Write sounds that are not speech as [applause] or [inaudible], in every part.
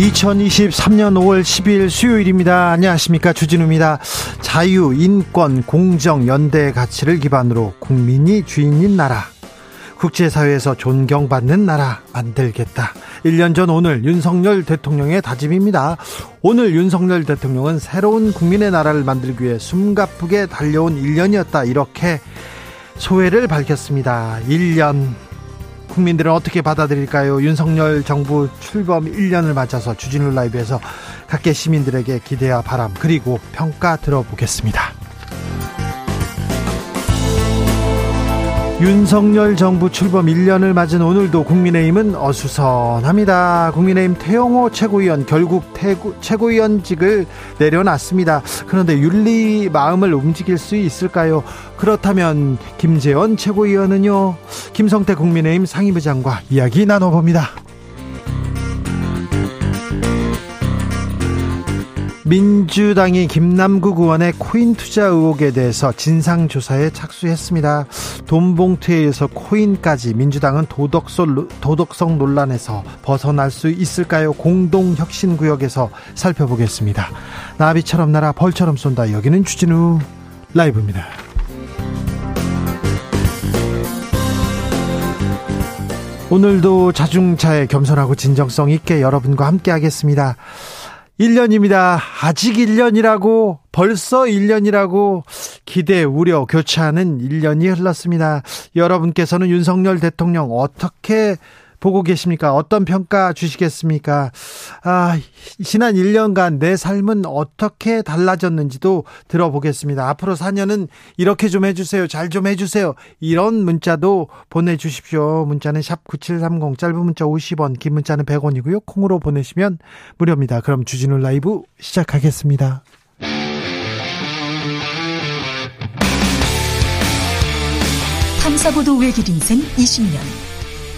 2023년 5월 10일 수요일입니다. 안녕하십니까. 주진우입니다. 자유, 인권, 공정, 연대의 가치를 기반으로 국민이 주인인 나라. 국제사회에서 존경받는 나라 만들겠다. 1년 전 오늘 윤석열 대통령의 다짐입니다. 오늘 윤석열 대통령은 새로운 국민의 나라를 만들기 위해 숨가쁘게 달려온 1년이었다. 이렇게 소회를 밝혔습니다. 1년 국민들은 어떻게 받아들일까요? 윤석열 정부 출범 1년을 맞아서 주진우 라이브에서 각계 시민들에게 기대와 바람 그리고 평가 들어보겠습니다. 윤석열 정부 출범 1년을 맞은 오늘도 국민의힘은 어수선합니다. 국민의힘 태영호 최고위원 결국 태구, 최고위원직을 내려놨습니다. 그런데 윤리 마음을 움직일 수 있을까요? 그렇다면 김재원 최고위원은요? 김성태 국민의힘 상임부장과 이야기 나눠봅니다. 민주당이 김남국 의원의 코인 투자 의혹에 대해서 진상조사에 착수했습니다. 돈 봉투에 의해서 코인까지 민주당은 도덕성, 도덕성 논란에서 벗어날 수 있을까요? 공동혁신구역에서 살펴보겠습니다. 나비처럼 날아 벌처럼 쏜다. 여기는 주진우 라이브입니다. 오늘도 자중차에 겸손하고 진정성 있게 여러분과 함께 하겠습니다. 1년입니다. 아직 1년이라고 벌써 1년이라고 기대, 우려, 교차하는 1년이 흘렀습니다. 여러분께서는 윤석열 대통령 어떻게 보고 계십니까? 어떤 평가 주시겠습니까? 아, 지난 1년간 내 삶은 어떻게 달라졌는지도 들어보겠습니다. 앞으로 4년은 이렇게 좀 해주세요. 잘 좀 해주세요. 이런 문자도 보내주십시오. 문자는 샵 9730, 짧은 문자 50원, 긴 문자는 100원이고요. 콩으로 보내시면 무료입니다. 그럼 주진우 라이브 시작하겠습니다. 탐사보도 외길 인생 20년.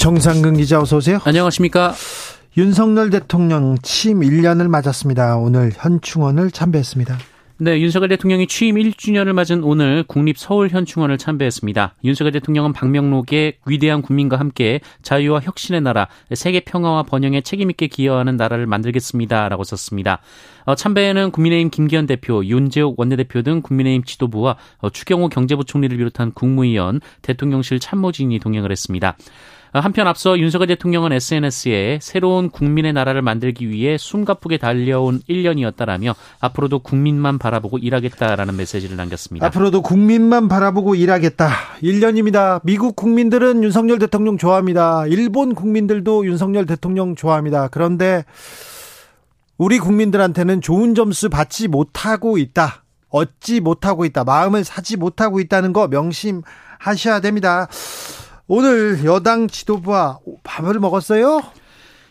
정상근 기자 어서 오세요. 안녕하십니까. 윤석열 대통령 취임 1년을 맞았습니다. 오늘 현충원을 참배했습니다. 네, 윤석열 대통령이 취임 1주년을 맞은 오늘 국립 서울 현충원을 참배했습니다. 윤석열 대통령은 방명록에 위대한 국민과 함께 자유와 혁신의 나라, 세계 평화와 번영에 책임있게 기여하는 나라를 만들겠습니다라고 썼습니다. 어, 참배에는 국민의힘 김기현 대표, 윤재욱 원내대표 등 국민의힘 지도부와 어, 추경호 경제부총리를 비롯한 국무위원, 대통령실 참모진이 동행을 했습니다. 한편 앞서 윤석열 대통령은 SNS에 새로운 국민의 나라를 만들기 위해 숨가쁘게 달려온 1년이었다라며 앞으로도 국민만 바라보고 일하겠다라는 메시지를 남겼습니다. 앞으로도 국민만 바라보고 일하겠다. 1년입니다. 미국 국민들은 윤석열 대통령 좋아합니다. 일본 국민들도 윤석열 대통령 좋아합니다. 그런데 우리 국민들한테는 좋은 점수 받지 못하고 있다. 얻지 못하고 있다. 마음을 사지 못하고 있다는 거 명심하셔야 됩니다. 오늘 여당 지도부와 밥을 먹었어요?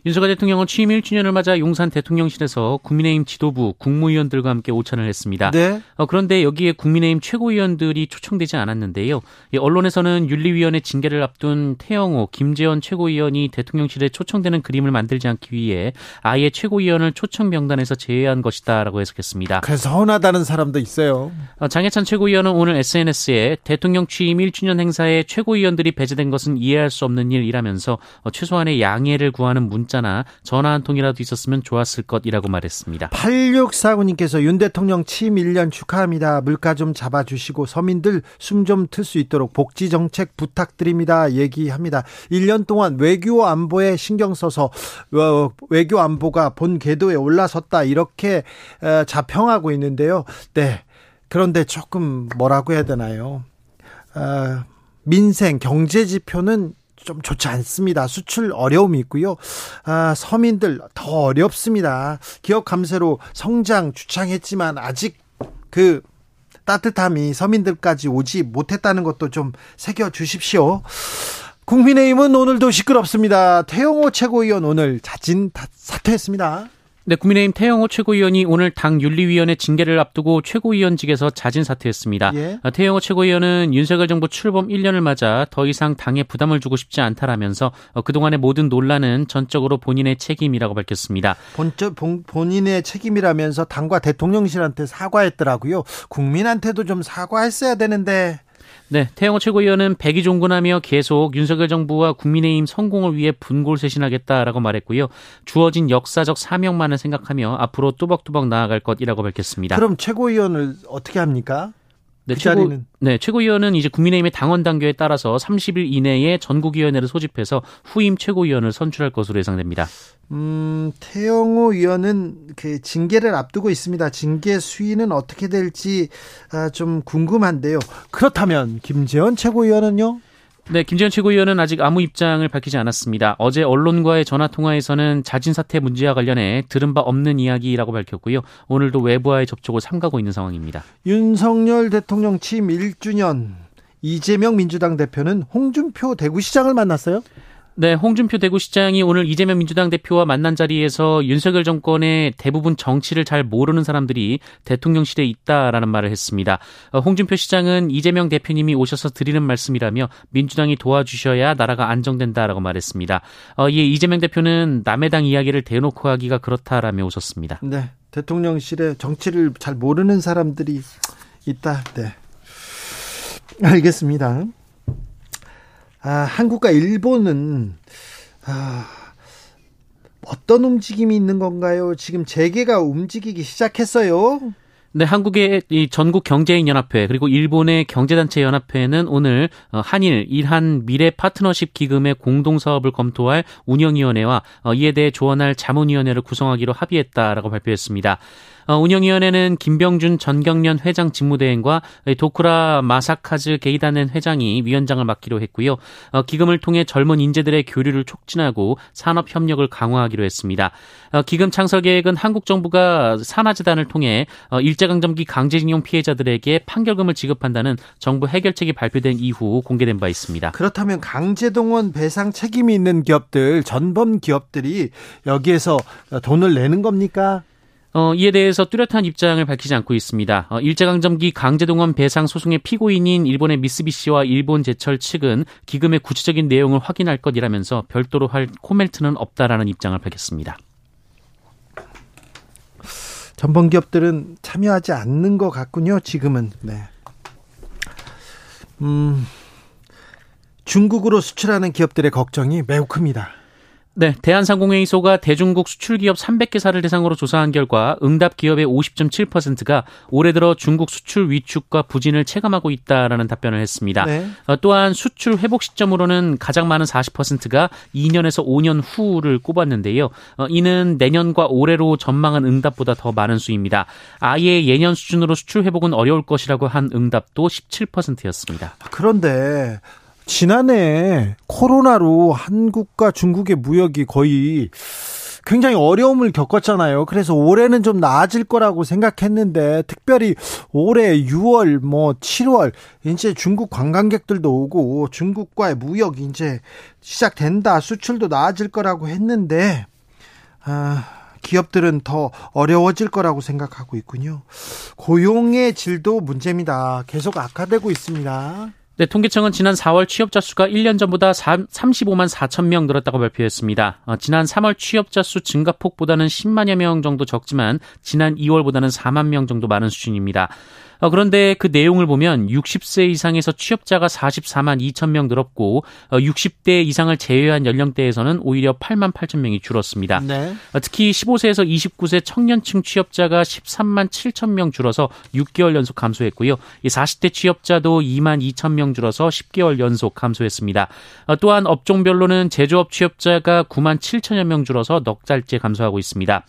윤석열 대통령은 취임 1주년을 맞아 용산 대통령실에서 국민의힘 지도부 국무위원들과 함께 오찬을 했습니다. 네. 어, 그런데 여기에 국민의힘 최고위원들이 초청되지 않았는데요. 언론에서는 윤리위원회 징계를 앞둔 태영호, 김재원 최고위원이 대통령실에 초청되는 그림을 만들지 않기 위해 아예 최고위원을 초청 명단에서 제외한 것이다라고 해석했습니다. 그래서 서운하다는 사람도 있어요. 어, 장해찬 최고위원은 오늘 SNS에 대통령 취임 1주년 행사에 최고위원들이 배제된 것은 이해할 수 없는 일이라면서 어, 최소한의 양해를 구하는 문 문자나 전화 한 통이라도 있었으면 좋았을 것이라고 말했습니다. 8649님께서 윤 대통령 취임 1년 축하합니다. 물가 좀 잡아주시고 서민들 숨 좀 틀 수 있도록 복지 정책 부탁드립니다. 얘기합니다. 1년 동안 외교 안보에 신경 써서 어, 외교 안보가 본 궤도에 올라섰다 이렇게 어, 자평하고 있는데요. 네. 그런데 조금 뭐라고 해야 되나요? 어, 민생 경제 지표는 좀 좋지 않습니다. 수출 어려움이 있고요. 아, 서민들 더 어렵습니다. 기업 감세로 성장 주창했지만 아직 그 따뜻함이 서민들까지 오지 못했다는 것도 좀 새겨 주십시오. 국민의힘은 오늘도 시끄럽습니다. 태영호 최고위원 오늘 자진 사퇴했습니다. 네, 국민의힘 태영호 최고위원이 오늘 당 윤리위원회 징계를 앞두고 최고위원직에서 자진 사퇴했습니다. 예? 아, 태영호 최고위원은 윤석열 정부 출범 1년을 맞아 더 이상 당에 부담을 주고 싶지 않다라면서 어, 그동안의 모든 논란은 전적으로 본인의 책임이라고 밝혔습니다. 본적, 본, 본인의 책임이라면서 당과 대통령실한테 사과했더라고요. 국민한테도 좀 사과했어야 되는데 네, 태영호 최고위원은 백이 종군하며 계속 윤석열 정부와 국민의힘 성공을 위해 분골쇄신하겠다라고 말했고요. 주어진 역사적 사명만을 생각하며 앞으로 뚜벅뚜벅 나아갈 것이라고 밝혔습니다. 그럼 최고위원을 어떻게 합니까? 네, 그 최고, 네, 최고위원은 이제 국민의힘의 당원 단계에 따라서 30일 이내에 전국위원회를 소집해서 후임 최고위원을 선출할 것으로 예상됩니다. 음, 태영호 위원은 그 징계를 앞두고 있습니다. 징계 수위는 어떻게 될지 아, 좀 궁금한데요. 그렇다면 김재원 최고위원은요? 네, 김재현 최고위원은 아직 아무 입장을 밝히지 않았습니다. 어제 언론과의 전화 통화에서는 자진 사퇴 문제와 관련해 들은 바 없는 이야기라고 밝혔고요. 오늘도 외부와의 접촉을 삼가고 있는 상황입니다. 윤석열 대통령 취임 1주년 이재명 민주당 대표는 홍준표 대구시장을 만났어요? 네, 홍준표 대구시장이 오늘 이재명 민주당 대표와 만난 자리에서 윤석열 정권의 대부분 정치를 잘 모르는 사람들이 대통령실에 있다라는 말을 했습니다. 어, 홍준표 시장은 이재명 대표님이 오셔서 드리는 말씀이라며 민주당이 도와주셔야 나라가 안정된다라고 말했습니다. 어, 이에 이재명 대표는 남의 당 이야기를 대놓고 하기가 그렇다라며 웃었습니다. 네, 대통령실에 정치를 잘 모르는 사람들이 있다. 네. 알겠습니다. 아, 한국과 일본은 아, 어떤 움직임이 있는 건가요? 지금 재계가 움직이기 시작했어요. 네, 한국의 이 전국 경제인 연합회 그리고 일본의 경제단체 연합회는 오늘 어, 한일 일한 미래 파트너십 기금의 공동 사업을 검토할 운영위원회와 어, 이에 대해 조언할 자문위원회를 구성하기로 합의했다라고 발표했습니다. 어, 운영위원회는 김병준 전경련 회장 직무대행과 도쿠라 마사카즈 게이다넨 회장이 위원장을 맡기로 했고요. 어, 기금을 통해 젊은 인재들의 교류를 촉진하고 산업 협력을 강화하기로 했습니다. 어, 기금 창설 계획은 한국 정부가 산하재단을 통해 일제강점기 강제징용 피해자들에게 판결금을 지급한다는 정부 해결책이 발표된 이후 공개된 바 있습니다. 그렇다면 강제동원 배상 책임이 있는 기업들, 전범 기업들이 여기에서 돈을 내는 겁니까? 어, 이에 대해서 뚜렷한 입장을 밝히지 않고 있습니다. 어, 일제강점기 강제동원 배상 소송의 피고인인 일본의 미쓰비시와 일본 제철 측은 기금의 구체적인 내용을 확인할 것이라면서 별도로 할 코멘트는 없다라는 입장을 밝혔습니다. 전범 기업들은 참여하지 않는 것 같군요. 지금은 네. 음, 중국으로 수출하는 기업들의 걱정이 매우 큽니다. 네, 대한상공회의소가 대중국 수출기업 300개사를 대상으로 조사한 결과 응답 기업의 50.7%가 올해 들어 중국 수출 위축과 부진을 체감하고 있다라는 답변을 했습니다. 네. 어, 또한 수출 회복 시점으로는 가장 많은 40%가 2년에서 5년 후를 꼽았는데요. 어, 이는 내년과 올해로 전망한 응답보다 더 많은 수입니다. 아예 예년 수준으로 수출 회복은 어려울 것이라고 한 응답도 17%였습니다. 그런데 지난해 코로나로 한국과 중국의 무역이 거의 굉장히 어려움을 겪었잖아요. 그래서 올해는 좀 나아질 거라고 생각했는데 특별히 올해 6월 뭐 7월 이제 중국 관광객들도 오고 중국과의 무역이 이제 시작된다. 수출도 나아질 거라고 했는데 아 기업들은 더 어려워질 거라고 생각하고 있군요. 고용의 질도 문제입니다. 계속 악화되고 있습니다. 네, 통계청은 지난 4월 취업자 수가 1년 전보다 35만 4천 명 늘었다고 발표했습니다. 어, 지난 3월 취업자 수 증가폭보다는 10만여 명 정도 적지만 지난 2월보다는 4만 명 정도 많은 수준입니다. 어, 그런데 그 내용을 보면 60세 이상에서 취업자가 44만 2천 명 늘었고 60대 어, 이상을 제외한 연령대에서는 오히려 8만 8천 명이 줄었습니다. 네. 어, 특히 15세에서 29세 청년층 취업자가 13만 7천 명 줄어서 6개월 연속 감소했고요. 40대 취업자도 2만 2천 명 줄어서 10개월 연속 감소했습니다. 또한 업종별로는 제조업 취업자가 9만 7천여 명 줄어서 넉 달째 감소하고 있습니다.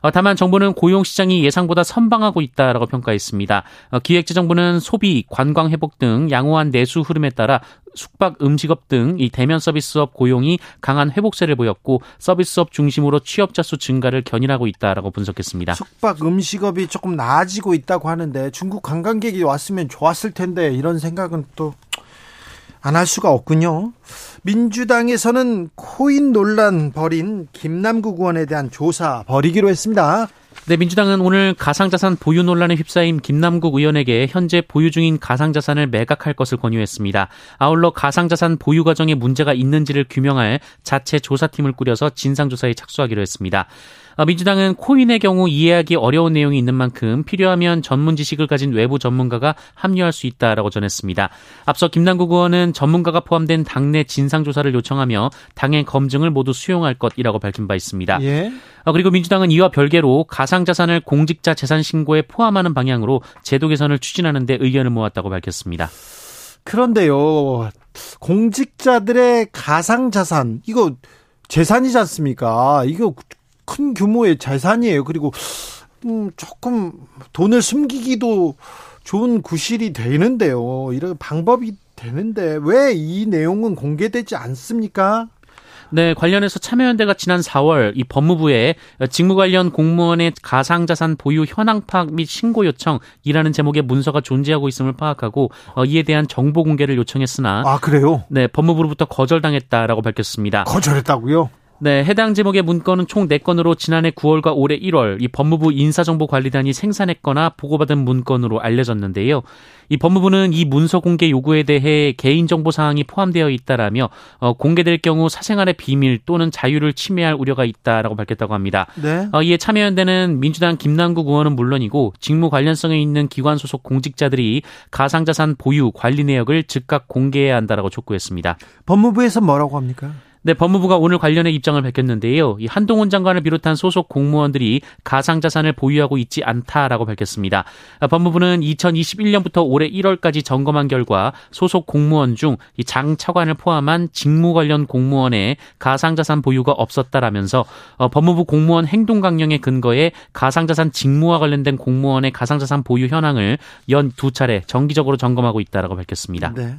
어, 다만 정부는 고용 시장이 예상보다 선방하고 있다라고 평가했습니다. 어, 기획재정부는 소비, 관광 회복 등 양호한 내수 흐름에 따라 숙박, 음식업 등 이 대면 서비스업 고용이 강한 회복세를 보였고 서비스업 중심으로 취업자 수 증가를 견인하고 있다라고 분석했습니다. 숙박, 음식업이 조금 나아지고 있다고 하는데 중국 관광객이 왔으면 좋았을 텐데 이런 생각은 또 안 할 수가 없군요. 민주당에서는 코인 논란 벌인 김남국 의원에 대한 조사 벌이기로 했습니다. 네, 민주당은 오늘 가상자산 보유 논란에 휩싸인 김남국 의원에게 현재 보유 중인 가상자산을 매각할 것을 권유했습니다. 아울러 가상자산 보유 과정에 문제가 있는지를 규명할 자체 조사팀을 꾸려서 진상조사에 착수하기로 했습니다. 어, 민주당은 코인의 경우 이해하기 어려운 내용이 있는 만큼 필요하면 전문 지식을 가진 외부 전문가가 합류할 수 있다라고 전했습니다. 앞서 김남국 의원은 전문가가 포함된 당내 진상 조사를 요청하며 당의 검증을 모두 수용할 것이라고 밝힌 바 있습니다. 예. 어, 그리고 민주당은 이와 별개로 가상자산을 공직자 재산 신고에 포함하는 방향으로 제도 개선을 추진하는 데 의견을 모았다고 밝혔습니다. 그런데요, 공직자들의 가상자산, 이거 재산이지 않습니까? 이거 큰 규모의 재산이에요. 그리고 음, 조금 돈을 숨기기도 좋은 구실이 되는데요. 이런 방법이 되는데 왜 이 내용은 공개되지 않습니까? 네, 관련해서 참여연대가 지난 4월 이 법무부에 직무 관련 공무원의 가상자산 보유 현황 파악 및 신고 요청이라는 제목의 문서가 존재하고 있음을 파악하고 어, 이에 대한 정보 공개를 요청했으나 아 그래요? 네, 법무부로부터 거절당했다라고 밝혔습니다. 거절했다고요? 네, 해당 제목의 문건은 총 4건으로 지난해 9월과 올해 1월 이 법무부 인사정보관리단이 생산했거나 보고받은 문건으로 알려졌는데요. 이 법무부는 이 문서 공개 요구에 대해 개인정보 사항이 포함되어 있다라며 어, 공개될 경우 사생활의 비밀 또는 자유를 침해할 우려가 있다라고 밝혔다고 합니다. 네. 어, 이에 참여연대는 민주당 김남국 의원은 물론이고 직무 관련성에 있는 기관 소속 공직자들이 가상자산 보유 관리 내역을 즉각 공개해야 한다라고 촉구했습니다. 법무부에서 뭐라고 합니까? 네, 법무부가 오늘 관련해 입장을 밝혔는데요. 이 한동훈 장관을 비롯한 소속 공무원들이 가상자산을 보유하고 있지 않다라고 밝혔습니다. 법무부는 2021년부터 올해 1월까지 점검한 결과 소속 공무원 중 장 차관을 포함한 직무 관련 공무원의 가상자산 보유가 없었다라면서 어, 법무부 공무원 행동 강령에 근거해 가상자산 직무와 관련된 공무원의 가상자산 보유 현황을 연 두 차례 정기적으로 점검하고 있다라고 밝혔습니다. 네.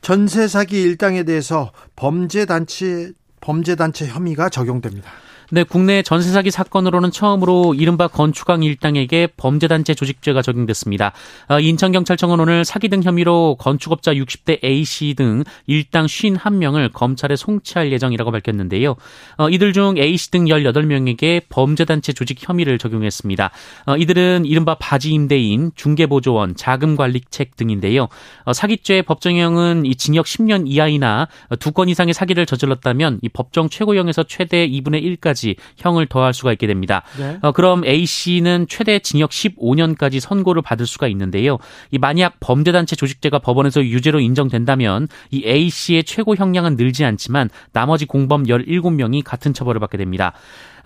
전세 사기 일당에 대해서 범죄 단체 범죄 단체 혐의가 적용됩니다. 네, 국내 전세 사기 사건으로는 처음으로 이른바 건축왕 일당에게 범죄단체 조직죄가 적용됐습니다. 어, 인천경찰청은 오늘 사기 등 혐의로 건축업자 60대 A씨 등 일당 51명을 검찰에 송치할 예정이라고 밝혔는데요. 어, 이들 중 A씨 등 18명에게 범죄단체 조직 혐의를 적용했습니다. 어, 이들은 이른바 바지 임대인, 중개보조원, 자금관리책 등인데요. 사기죄 법정형은 이 징역 10년 이하이나 두 건 이상의 사기를 저질렀다면 이 법정 최고형에서 최대 2분의 1까지 10년까지 형을 더할 수가 있게 됩니다. 네. 어, 그럼 A 씨는 최대 징역 15년까지 선고를 받을 수가 있는데요. 이 만약 범죄단체 조직죄가 법원에서 유죄로 인정된다면 이 A 씨의 최고 형량은 늘지 않지만 나머지 공범 17명이 같은 처벌을 받게 됩니다.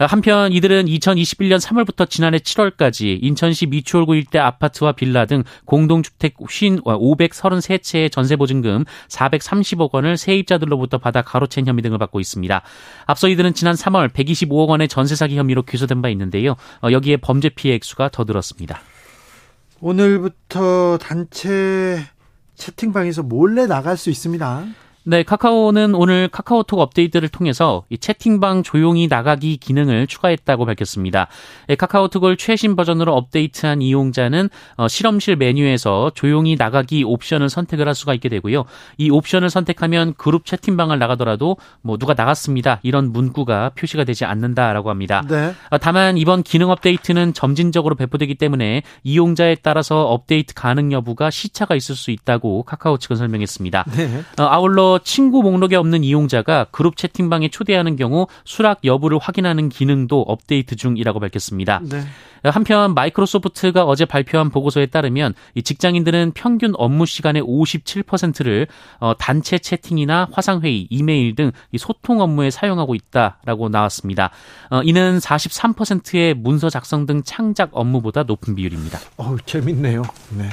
한편 이들은 2021년 3월부터 지난해 7월까지 인천시 미추홀구 일대 아파트와 빌라 등 공동주택 533채의 전세보증금 430억 원을 세입자들로부터 받아 가로챈 혐의 등을 받고 있습니다. 앞서 이들은 지난 3월 125억 원의 전세 사기 혐의로 기소된 바 있는데요. 어, 여기에 범죄 피해 액수가 더 늘었습니다. 오늘부터 단체 채팅방에서 몰래 나갈 수 있습니다. 네, 카카오는 오늘 카카오톡 업데이트를 통해서 이 채팅방 조용히 나가기 기능을 추가했다고 밝혔습니다. 예, 카카오톡을 최신 버전으로 업데이트한 이용자는 어, 실험실 메뉴에서 조용히 나가기 옵션을 선택을 할 수가 있게 되고요. 이 옵션을 선택하면 그룹 채팅방을 나가더라도 뭐 누가 나갔습니다 이런 문구가 표시가 되지 않는다라고 합니다. 네. 어, 다만 이번 기능 업데이트는 점진적으로 배포되기 때문에 이용자에 따라서 업데이트 가능 여부가 시차가 있을 수 있다고 카카오 측은 설명했습니다. 네. 어, 아울러 친구 목록에 없는 이용자가 그룹 채팅방에 초대하는 경우 수락 여부를 확인하는 기능도 업데이트 중이라고 밝혔습니다. 네. 한편 마이크로소프트가 어제 발표한 보고서에 따르면 이 직장인들은 평균 업무 시간의 57%를 어, 단체 채팅이나 화상회의, 이메일 등 소통 업무에 사용하고 있다라고 나왔습니다. 어, 이는 43%의 문서 작성 등 창작 업무보다 높은 비율입니다. 어 재밌네요. 네.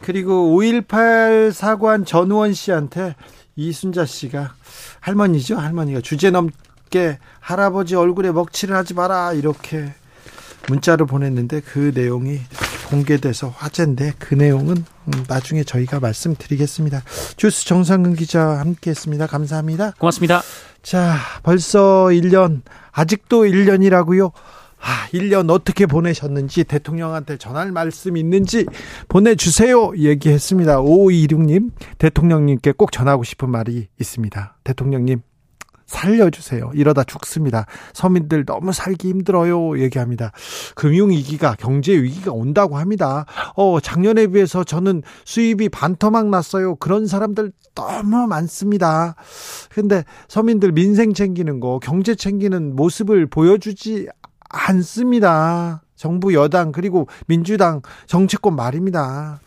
그리고 5.18 사관 전우원 씨한테 이순자 씨가 할머니죠. 할머니가 주제 넘게 할아버지 얼굴에 먹칠을 하지 마라 이렇게 문자를 보냈는데 그 내용이 공개돼서 화제인데 그 내용은 음, 나중에 저희가 말씀드리겠습니다. 주스 정상근 기자 함께 했습니다. 감사합니다. 고맙습니다. 자, 벌써 1년 아직도 1년이라고요. 아, 1년 어떻게 보내셨는지 대통령한테 전할 말씀 있는지 보내주세요. 얘기했습니다. 5526님, 대통령님께 꼭 전하고 싶은 말이 있습니다. 대통령님, 살려주세요. 이러다 죽습니다. 서민들 너무 살기 힘들어요. 얘기합니다. 금융위기가, 경제위기가 온다고 합니다. 어, 작년에 비해서 저는 수입이 반토막 났어요. 그런 사람들 너무 많습니다. 근데 서민들 민생 챙기는 거, 경제 챙기는 모습을 보여주지 않습니다. 정부 여당 그리고 민주당 정치권 말입니다.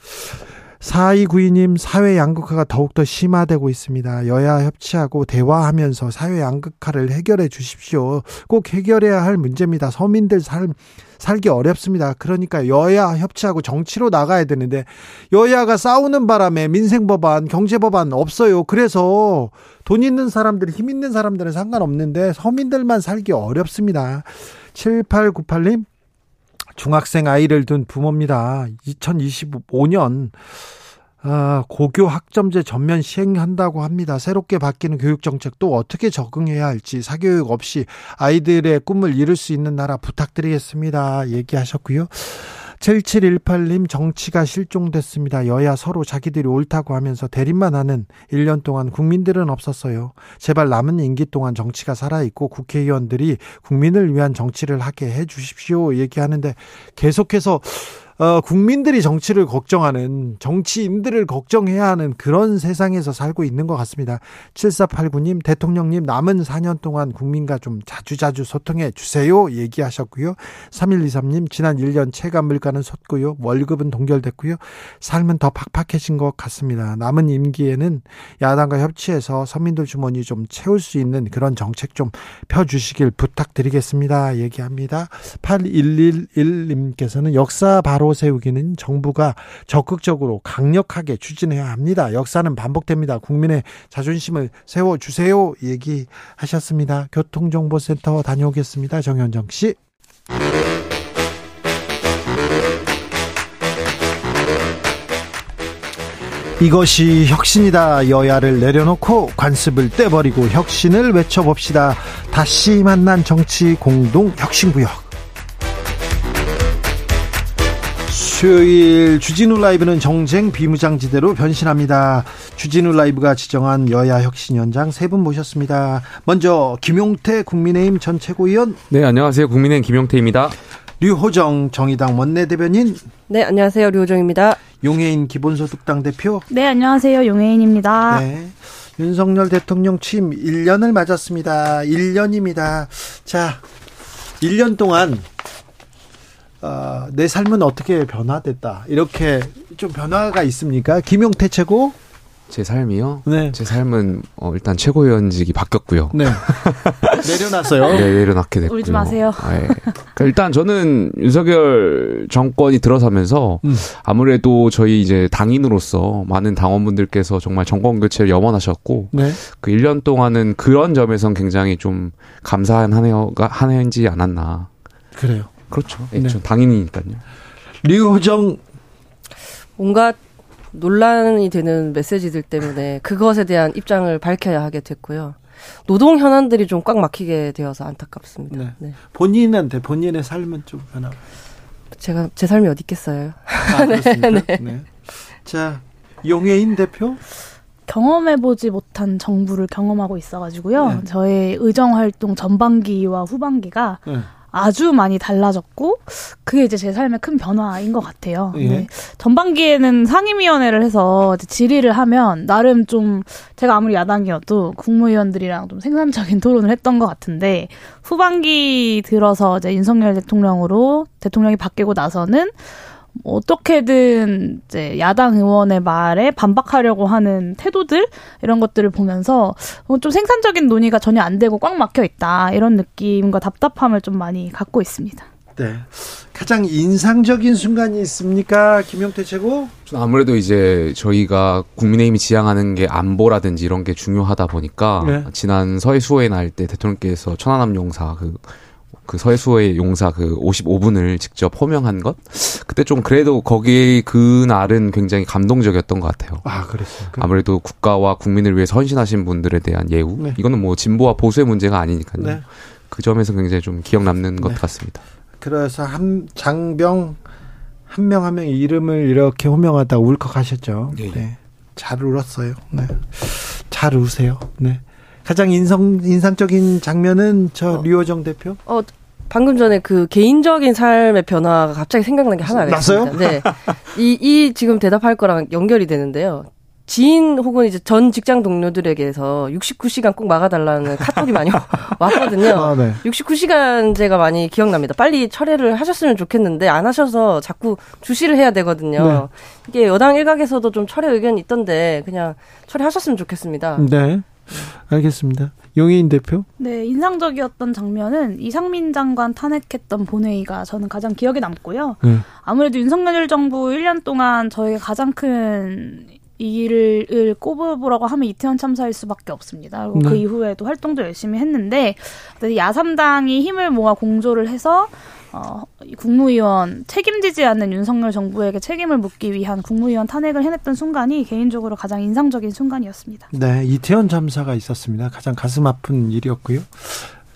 4292님 사회 양극화가 더욱더 심화되고 있습니다. 여야 협치하고 대화하면서 사회 양극화를 해결해 주십시오. 꼭 해결해야 할 문제입니다. 서민들 삶 살기 어렵습니다. 그러니까 여야 협치하고 정치로 나가야 되는데 여야가 싸우는 바람에 민생 법안, 경제 법안 없어요. 그래서 돈 있는 사람들, 힘 있는 사람들은 상관없는데 서민들만 살기 어렵습니다. 7898님 중학생 아이를 둔 부모입니다. 2025년 아, 고교 학점제 전면 시행한다고 합니다. 새롭게 바뀌는 교육 정책도 어떻게 적응해야 할지 사교육 없이 아이들의 꿈을 이룰 수 있는 나라 부탁드리겠습니다. 얘기하셨고요. 7718님 정치가 실종됐습니다. 여야 서로 자기들이 옳다고 하면서 대립만 하는 1년 동안 국민들은 없었어요. 제발 남은 임기 동안 정치가 살아있고 국회의원들이 국민을 위한 정치를 하게 해 주십시오. 얘기하는데 계속해서 어, 국민들이 정치를 걱정하는 정치인들을 걱정해야 하는 그런 세상에서 살고 있는 것 같습니다. 7489님, 대통령님 남은 4년 동안 국민과 좀 자주자주 소통해 주세요. 얘기하셨고요. 3123님, 지난 1년 체감 물가는 섰고요. 월급은 동결됐고요. 삶은 더 팍팍해진 것 같습니다. 남은 임기에는 야당과 협치해서 서민들 주머니 좀 채울 수 있는 그런 정책 좀 펴주시길 부탁드리겠습니다. 얘기합니다. 8111님께서는 역사 바로 세우기는 정부가 적극적으로 강력하게 추진해야 합니다. 역사는 반복됩니다. 국민의 자존심을 세워주세요. 얘기하셨습니다. 교통정보센터 다녀오겠습니다. 정현정 씨. 이것이 혁신이다. 여야를 내려놓고 관습을 떼버리고 혁신을 외쳐봅시다. 다시 만난 정치 공동 혁신구역. 수요일 주진우 라이브는 정쟁 비무장지대로 변신합니다. 주진우 라이브가 지정한 여야 혁신위원장 세 분 모셨습니다. 먼저 김용태 국민의힘 전 최고위원. 네, 안녕하세요. 국민의힘 김용태입니다. 류호정 정의당 원내대변인. 네, 안녕하세요. 류호정입니다. 용해인 기본소득당 대표. 네, 안녕하세요. 용해인입니다. 네. 윤석열 대통령 취임 1년을 맞았습니다. 1년입니다. 자, 1년 동안 어, 내 삶은 어떻게 변화됐다. 이렇게 좀 변화가 있습니까? 김용태 최고? 제 삶이요? 네. 제 삶은 어, 일단 최고위원직이 바뀌었고요. 네. [laughs] 내려놨어요. 네, 내려놨게 됐고요. 울지 마세요. 네. 그러니까 일단 저는 윤석열 정권이 들어서면서 음. 아무래도 저희 이제 당인으로서 많은 당원분들께서 정말 정권 교체를 염원하셨고 네. 그 1년 동안은 그런 점에선 굉장히 좀 감사한 한 해가 한 해인지 않았나. 그래요. 그렇죠. 네. 당연히니까요. 류호정 뭔가 논란이 되는 메시지들 때문에 그것에 대한 입장을 밝혀야 하게 됐고요. 노동 현안들이 좀 꽉 막히게 되어서 안타깝습니다. 네. 네. 본인한테 본인의 삶은 좀 변화. 제가 제 삶이 어디 있겠어요. 아, [laughs] 네, 네. 네. 자 용해인 대표. 경험해보지 못한 정부를 경험하고 있어가지고요. 네. 저의 의정 활동 전반기와 후반기가 네. 아주 많이 달라졌고 그게 이제 제 삶의 큰 변화인 것 같아요. 예. 네. 전반기에는 상임위원회를 해서 질의를 하면 나름 좀 제가 아무리 야당이어도 국무위원들이랑 좀 생산적인 토론을 했던 것 같은데 후반기 들어서 이제 윤석열 대통령으로 대통령이 바뀌고 나서는 뭐 어떻게든 이제 야당 의원의 말에 반박하려고 하는 태도들 이런 것들을 보면서 좀 생산적인 논의가 전혀 안 되고 꽉 막혀 있다 이런 느낌과 답답함을 좀 많이 갖고 있습니다. 네. 가장 인상적인 순간이 있습니까? 김용태 최고? 아무래도 이제 저희가 국민의힘이 지향하는 게 안보라든지 이런 게 중요하다 보니까 네. 지난 서해 수호의 날 때 대통령께서 천안함 용사 그 그 서해수의 용사 그 55분을 직접 호명한 것 그때 좀 그래도 거기 그날은 굉장히 감동적이었던 것 같아요. 아 그랬어요. 그... 아무래도 국가와 국민을 위해서 헌신하신 분들에 대한 예우 네. 이거는 뭐 진보와 보수의 문제가 아니니까요. 네. 그 점에서 굉장히 좀 기억 남는 네. 것 같습니다. 그래서 한 장병 한 명 한 명 이름을 이렇게 호명하다 울컥하셨죠. 네. 네. 잘 울었어요. 네. 잘 우세요. 네. 가장 인성 인상적인 장면은 저 어. 류호정 대표. 어 방금 전에 그 개인적인 삶의 변화가 갑자기 생각난 게 하나 있습니다. 네. 이, 이 지금 대답할 거랑 연결이 되는데요. 지인 혹은 이제 전 직장 동료들에게서 69시간 꼭 막아달라는 카톡이 많이 [laughs] 왔거든요. 아, 네. 69시간 제가 많이 기억납니다. 빨리 철회를 하셨으면 좋겠는데 안 하셔서 자꾸 주시를 해야 되거든요. 네. 이게 여당 일각에서도 좀 철회 의견이 있던데 그냥 철회하셨으면 좋겠습니다. 네. 알겠습니다. 용혜인 대표? 네, 인상적이었던 장면은 이상민 장관 탄핵했던 본회의가 저는 가장 기억에 남고요. 네. 아무래도 윤석열 정부 1년 동안 저희가 가장 큰 일을 꼽으라고 하면 이태원 참사일 수밖에 없습니다. 그리고 그 네. 그 이후에도 활동도 열심히 했는데 야삼당이 힘을 모아 공조를 해서 어, 국무위원 책임지지 않는 윤석열 정부에게 책임을 묻기 위한 국무위원 탄핵을 해냈던 순간이 개인적으로 가장 인상적인 순간이었습니다. 네, 이태원 참사가 있었습니다. 가장 가슴 아픈 일이었고요.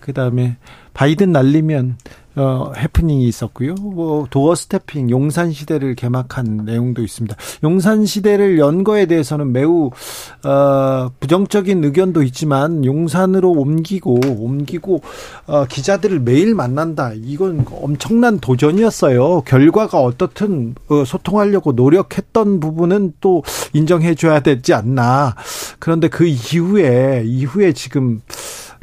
그 다음에 바이든 날리면 어, 해프닝이 있었고요. 뭐 도어 스태핑 용산 시대를 개막한 내용도 있습니다. 용산 시대를 연 거에 대해서는 매우 어, 부정적인 의견도 있지만 용산으로 옮기고 옮기고 어, 기자들을 매일 만난다. 이건 엄청난 도전이었어요. 결과가 어떻든 어, 소통하려고 노력했던 부분은 또 인정해 줘야 되지 않나. 그런데 그 이후에 이후에 지금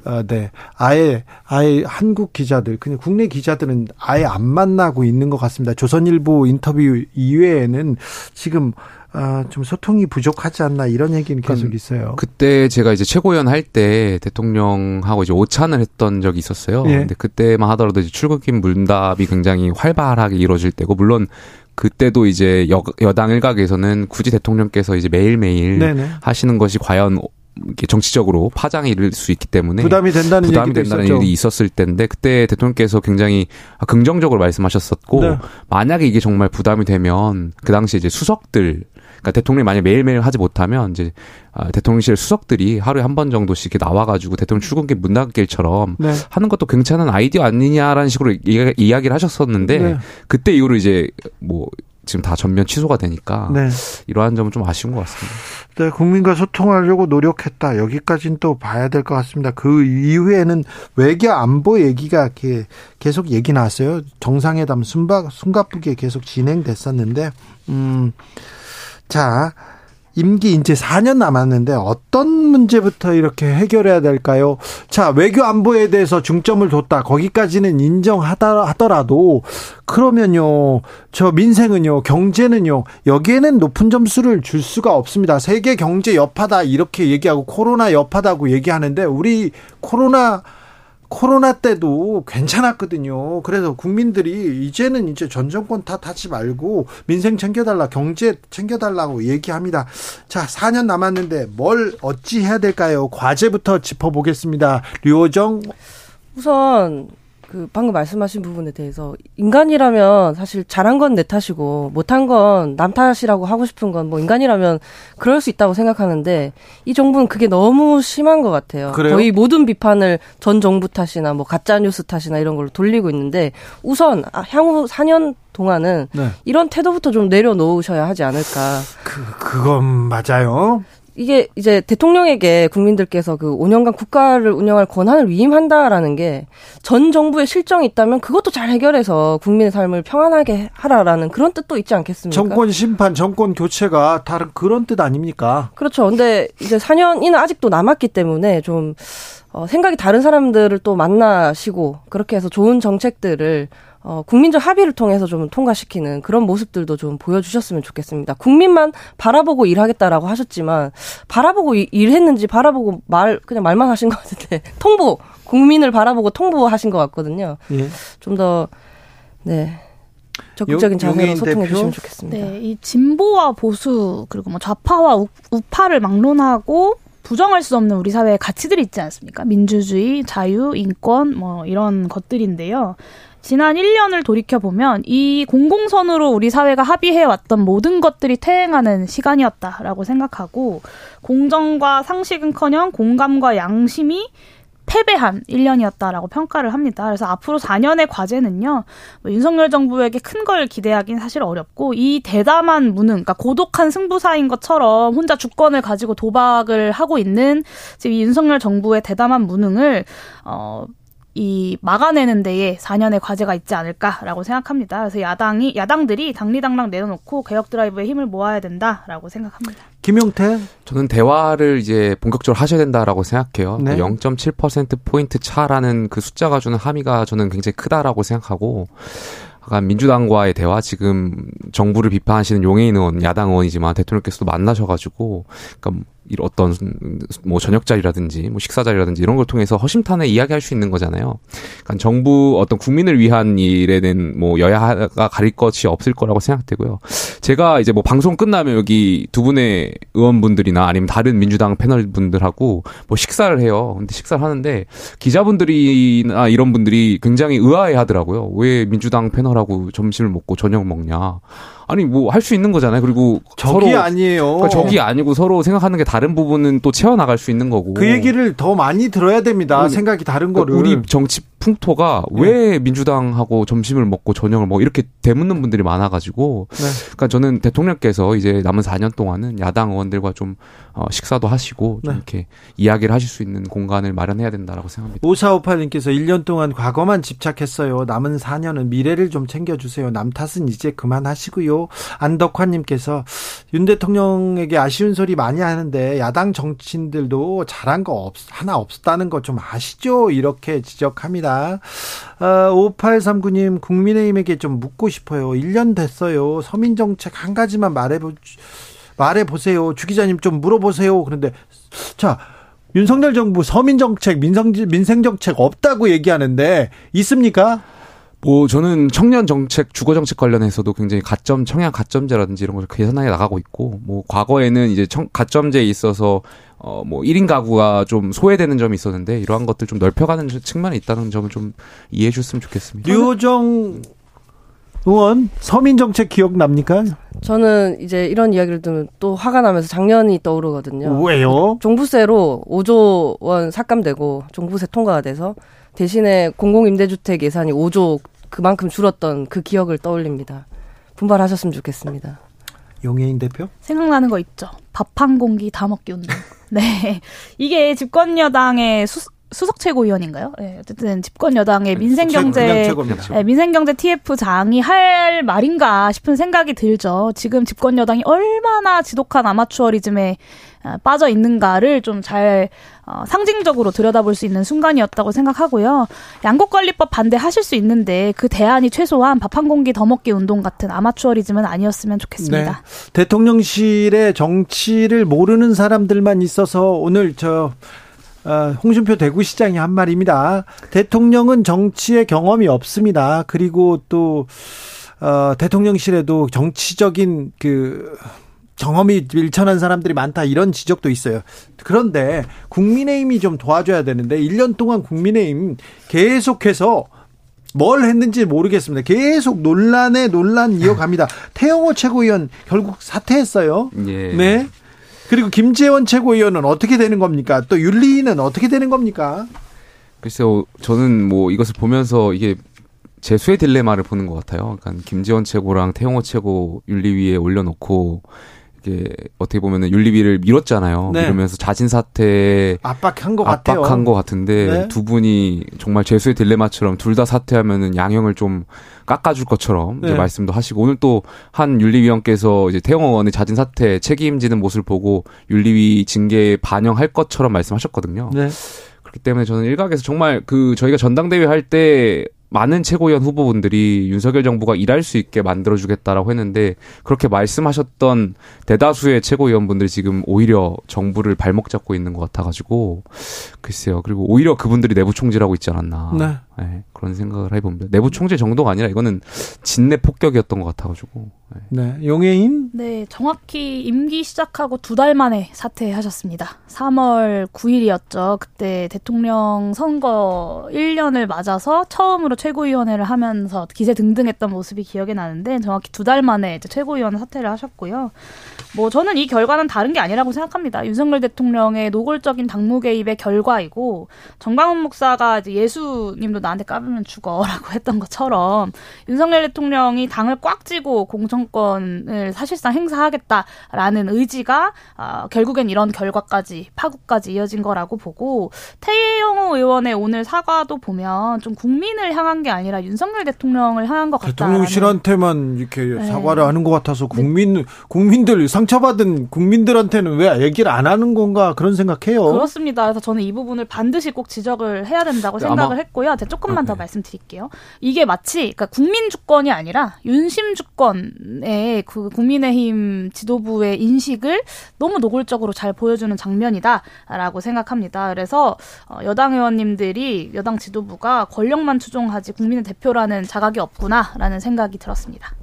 아, 네. 아예, 아예 한국 기자들, 그냥 국내 기자들은 아예 안 만나고 있는 것 같습니다. 조선일보 인터뷰 이외에는 지금 아, 좀 소통이 부족하지 않나 이런 얘기는 계속 있어요. 그때 제가 이제 최고위원 할 때 대통령하고 이제 오찬을 했던 적이 있었어요. 예. 근데 그때만 하더라도 이제 출국인 문답이 굉장히 활발하게 이루어질 때고 물론 그때도 이제 여, 여당 일각에서는 굳이 대통령께서 이제 매일매일 네네. 하시는 것이 과연 정치적으로 파장이 이를 수 있기 때문에 부담이 된다는 부담이 된다는. 일이 있었을 때인데 그때 대통령께서 굉장히 긍정적으로 말씀하셨었고 네. 만약에 이게 정말 부담이 되면 그 당시 이제 수석들 그러니까 대통령이 만약 매일매일 하지 못하면 이제 아, 대통령실 수석들이 하루에 한 번 정도씩 이렇게 나와가지고 대통령 출근길 문 닫길처럼 네. 하는 것도 괜찮은 아이디어 아니냐라는 식으로 이야기를 하셨었는데 네. 그때 이후로 이제 뭐 지금 다 전면 취소가 되니까 네. 이러한 점은 좀 아쉬운 것 같습니다. 네, 국민과 소통하려고 노력했다. 여기까지는 또 봐야 될 것 같습니다. 그 이후에는 외교 안보 얘기가 이렇게 계속 얘기 나왔어요. 정상회담 숨바, 숨가쁘게 계속 진행됐었는데, 음, 자, 임기 이제 4년 남았는데 어떤 문제부터 이렇게 해결해야 될까요? 자, 외교 안보에 대해서 중점을 뒀다. 거기까지는 인정하더라도 그러면요. 저 민생은요. 경제는요. 여기에는 높은 점수를 줄 수가 없습니다. 세계 경제 여파다 이렇게 얘기하고 코로나 여파다고 얘기하는데 우리 코로나 코로나 때도 괜찮았거든요. 그래서 국민들이 이제는 이제 전 정권 탓하지 말고 민생 챙겨달라, 경제 챙겨달라고 얘기합니다. 자, 4년 남았는데 뭘 어찌 해야 될까요? 과제부터 짚어보겠습니다. 류호정. 우선 그 방금 말씀하신 부분에 대해서 인간이라면 사실 잘한 건 내 탓이고 못한 건 남 탓이라고 하고 싶은 건 뭐 인간이라면 그럴 수 있다고 생각하는데 이 정부는 그게 너무 심한 것 같아요. 그래요? 거의 모든 비판을 전 정부 탓이나 뭐 가짜 뉴스 탓이나 이런 걸로 돌리고 있는데 우선 아, 향후 4년 동안은 네. 이런 태도부터 좀 내려놓으셔야 하지 않을까. 그 그건 맞아요. 이게 이제 대통령에게 국민들께서 그 5년간 국가를 운영할 권한을 위임한다라는 게 전 정부의 실정이 있다면 그것도 잘 해결해서 국민의 삶을 평안하게 하라라는 그런 뜻도 있지 않겠습니까? 정권 심판, 정권 교체가 다른 그런 뜻 아닙니까? 그렇죠. 근데 이제 4년이나 아직도 남았기 때문에 좀 어, 생각이 다른 사람들을 또 만나시고 그렇게 해서 좋은 정책들을 어, 국민적 합의를 통해서 좀 통과시키는 그런 모습들도 좀 보여주셨으면 좋겠습니다. 국민만 바라보고 일하겠다라고 하셨지만 바라보고 일했는지 바라보고 말 그냥 말만 하신 것 같은데 [laughs] 통보 국민을 바라보고 통보하신 것 같거든요. 예. 좀더 네. 적극적인 자세로 소통해 주시면 좋겠습니다. 네, 이 진보와 보수 그리고 뭐 좌파와 우, 우파를 막론하고 부정할 수 없는 우리 사회의 가치들이 있지 않습니까? 민주주의, 자유, 인권 뭐 이런 것들인데요. 지난 1년을 돌이켜보면 이 공공선으로 우리 사회가 합의해왔던 모든 것들이 퇴행하는 시간이었다라고 생각하고 공정과 상식은커녕 공감과 양심이 패배한 1년이었다라고 평가를 합니다. 그래서 앞으로 4년의 과제는요, 뭐 윤석열 정부에게 큰 걸 기대하긴 사실 어렵고, 이 대담한 무능, 그러니까 고독한 승부사인 것처럼 혼자 주권을 가지고 도박을 하고 있는 지금 이 윤석열 정부의 대담한 무능을, 어, 이 막아내는 데에 4년의 과제가 있지 않을까라고 생각합니다. 그래서 야당이 야당들이 당리당랑 내놓고 개혁 드라이브에 힘을 모아야 된다라고 생각합니다. 김용태 저는 대화를 이제 본격적으로 하셔야 된다라고 생각해요. 네. 0.7% 포인트 차라는 그 숫자가 주는 함의가 저는 굉장히 크다라고 생각하고 약간 민주당과의 대화 지금 정부를 비판하시는 용해인 의원 야당 의원이지만 대통령께서도 만나셔가지고 그러니까 어떤 뭐 저녁 자리라든지 뭐 식사 자리라든지 이런 걸 통해서 허심탄회 이야기할 수 있는 거잖아요. 그러니까 정부 어떤 국민을 위한 일에는 뭐 여야가 가릴 것이 없을 거라고 생각되고요. 제가 이제 뭐 방송 끝나면 여기 두 분의 의원분들이나 아니면 다른 민주당 패널 분들하고 뭐 식사를 해요. 근데 식사를 하는데 기자분들이나 이런 분들이 굉장히 의아해 하더라고요. 왜 민주당 패널하고 점심을 먹고 저녁 먹냐. 아니 뭐 할 수 있는 거잖아요. 그리고 적이 서로, 아니에요. 그러니까 적이 아니고 서로 생각하는 게 다른 부분은 또 채워 나갈 수 있는 거고. 그 얘기를 더 많이 들어야 됩니다. 그, 생각이 다른 거를. 우리 정치 풍토가 네. 왜 민주당하고 점심을 먹고 저녁을 먹고 이렇게 되묻는 분들이 많아가지고 네. 그러니까 저는 대통령께서 이제 남은 4년 동안은 야당 의원들과 좀 어, 식사도 하시고 좀 네. 이렇게 이야기를 하실 수 있는 공간을 마련해야 된다라고 생각합니다. 5458님께서 1년 동안 과거만 집착했어요. 남은 4년은 미래를 좀 챙겨주세요. 남 탓은 이제 그만하시고요. 안덕환님께서 윤 대통령에게 아쉬운 소리 많이 하는데 야당 정치인들도 잘한 거 없, 하나 없었다는 거 좀 아시죠? 이렇게 지적합니다. 있습니다. 아, 5839님, 국민의힘에게 좀 묻고 싶어요. 1년 됐어요. 서민정책 한 가지만 말해보, 말해보세요. 주 기자님 좀 물어보세요. 그런데, 자, 윤석열 정부 서민정책, 민생, 민생정책 없다고 얘기하는데, 있습니까? 뭐 저는 청년 정책, 주거 정책 관련해서도 굉장히 가점 청약 가점제라든지 이런 걸 개선하게 나가고 있고 뭐 과거에는 이제 청, 가점제에 있어서 어뭐 1인 가구가 좀 소외되는 점이 있었는데 이러한 것들 좀 넓혀가는 측면이 있다는 점을 좀 이해해 줬으면 좋겠습니다. 류정 의원 서민 정책 기억 납니까? 저는 이제 이런 이야기를 들으면 또 화가 나면서 작년이 떠오르거든요. 왜요? 종부세로 5조 원 삭감되고 종부세 통과가 돼서 대신에 공공임대주택 예산이 5조 그만큼 줄었던 그 기억을 떠올립니다. 분발하셨으면 좋겠습니다. 용해인 대표? 생각나는 거 있죠. 밥 한 공기 다 먹기 운동. 네. 이게 집권 여당의 수, 수석 최고위원인가요? 네, 어쨌든 집권 여당의 민생경제 네, 민생경제 TF장이 할 말인가 싶은 생각이 들죠. 지금 집권 여당이 얼마나 지독한 아마추어리즘에 어, 빠져 있는가를 좀잘 어, 상징적으로 들여다볼 수 있는 순간이었다고 생각하고요. 양곡관리법 반대하실 수 있는데 그 대안이 최소한 밥 한 공기 더 먹기 운동 같은 아마추어리즘은 아니었으면 좋겠습니다. 네. 대통령실의 정치를 모르는 사람들만 있어서 오늘 저 어, 홍준표 대구시장이 한 말입니다. 대통령은 정치의 경험이 없습니다. 그리고 또 어, 대통령실에도 정치적인 그 경험이 일천한 사람들이 많다 이런 지적도 있어요. 그런데 국민의힘이 좀 도와줘야 되는데 1년 동안 국민의힘 계속해서 뭘 했는지 모르겠습니다. 계속 논란에 논란 이어갑니다. [laughs] 태영호 최고위원 결국 사퇴했어요. 예. 네. 그리고 김재원 최고위원은 어떻게 되는 겁니까? 또 윤리는 어떻게 되는 겁니까? 글쎄요, 저는 뭐 이것을 보면서 이게 재수의 딜레마를 보는 것 같아요. 그러니까 김재원 최고랑 태영호 최고 윤리위에 올려놓고 이게 어떻게 보면은 윤리위를 밀었잖아요. 네. 이러면서 자진 사퇴 압박한 것 같아요. 압박한 것 같은데 네. 두 분이 정말 죄수의 딜레마처럼 둘 다 사퇴하면은 양형을 좀 깎아줄 것처럼 네. 말씀도 하시고 오늘 또 한 윤리위원께서 이제 태영 의원의 자진 사퇴 책임지는 모습을 보고 윤리위 징계에 반영할 것처럼 말씀하셨거든요. 네. 그렇기 때문에 저는 일각에서 정말 그 저희가 전당대회 할 때 많은 최고위원 후보분들이 윤석열 정부가 일할 수 있게 만들어주겠다라고 했는데 그렇게 말씀하셨던 대다수의 최고위원분들이 지금 오히려 정부를 발목 잡고 있는 것 같아가지고 글쎄요. 그리고 오히려 그분들이 내부 총질하고 있지 않았나. 네. 네 그런 생각을 해봅니다. 내부 총질 정도가 아니라 이거는 진내 폭격이었던 것 같아가지고. 네. 네. 용해인? 네. 정확히 임기 시작하고 두 달 만에 사퇴하셨습니다. 3월 9일이었죠. 그때 대통령 선거 1년을 맞아서 처음으로 최고위원회를 하면서 기세 등등했던 모습이 기억에 나는데 정확히 두 달 만에 이제 최고위원 사퇴를 하셨고요. 뭐 저는 이 결과는 다른 게 아니라고 생각합니다. 윤석열 대통령의 노골적인 당무 개입의 결과이고 정광훈 목사가 이제 예수님도 나 한테 까불면 죽어라고 [laughs] 했던 것처럼 윤석열 대통령이 당을 꽉 쥐고 공천권을 사실상 행사하겠다라는 의지가 어, 결국엔 이런 결과까지 파국까지 이어진 거라고 보고 태영호 의원의 오늘 사과도 보면 좀 국민을 향한 게 아니라 윤석열 대통령을 향한 것 같다. 대통령실한테만 이렇게 네. 사과를 하는 것 같아서 국민 네. 국민들 상처받은 국민들한테는 왜 얘기를 안 하는 건가 그런 생각해요. 그렇습니다. 그래서 저는 이 부분을 반드시 꼭 지적을 해야 된다고 네, 생각을 했고요. 조금만 더 네. 말씀드릴게요. 이게 마치 그러니까 국민 주권이 아니라 윤심 주권의 그 국민의힘 지도부의 인식을 너무 노골적으로 잘 보여주는 장면이다라고 생각합니다. 그래서 어, 여당 의원님들이 여당 지도부가 권력만 추종하지 국민의 대표라는 자각이 없구나라는 생각이 들었습니다.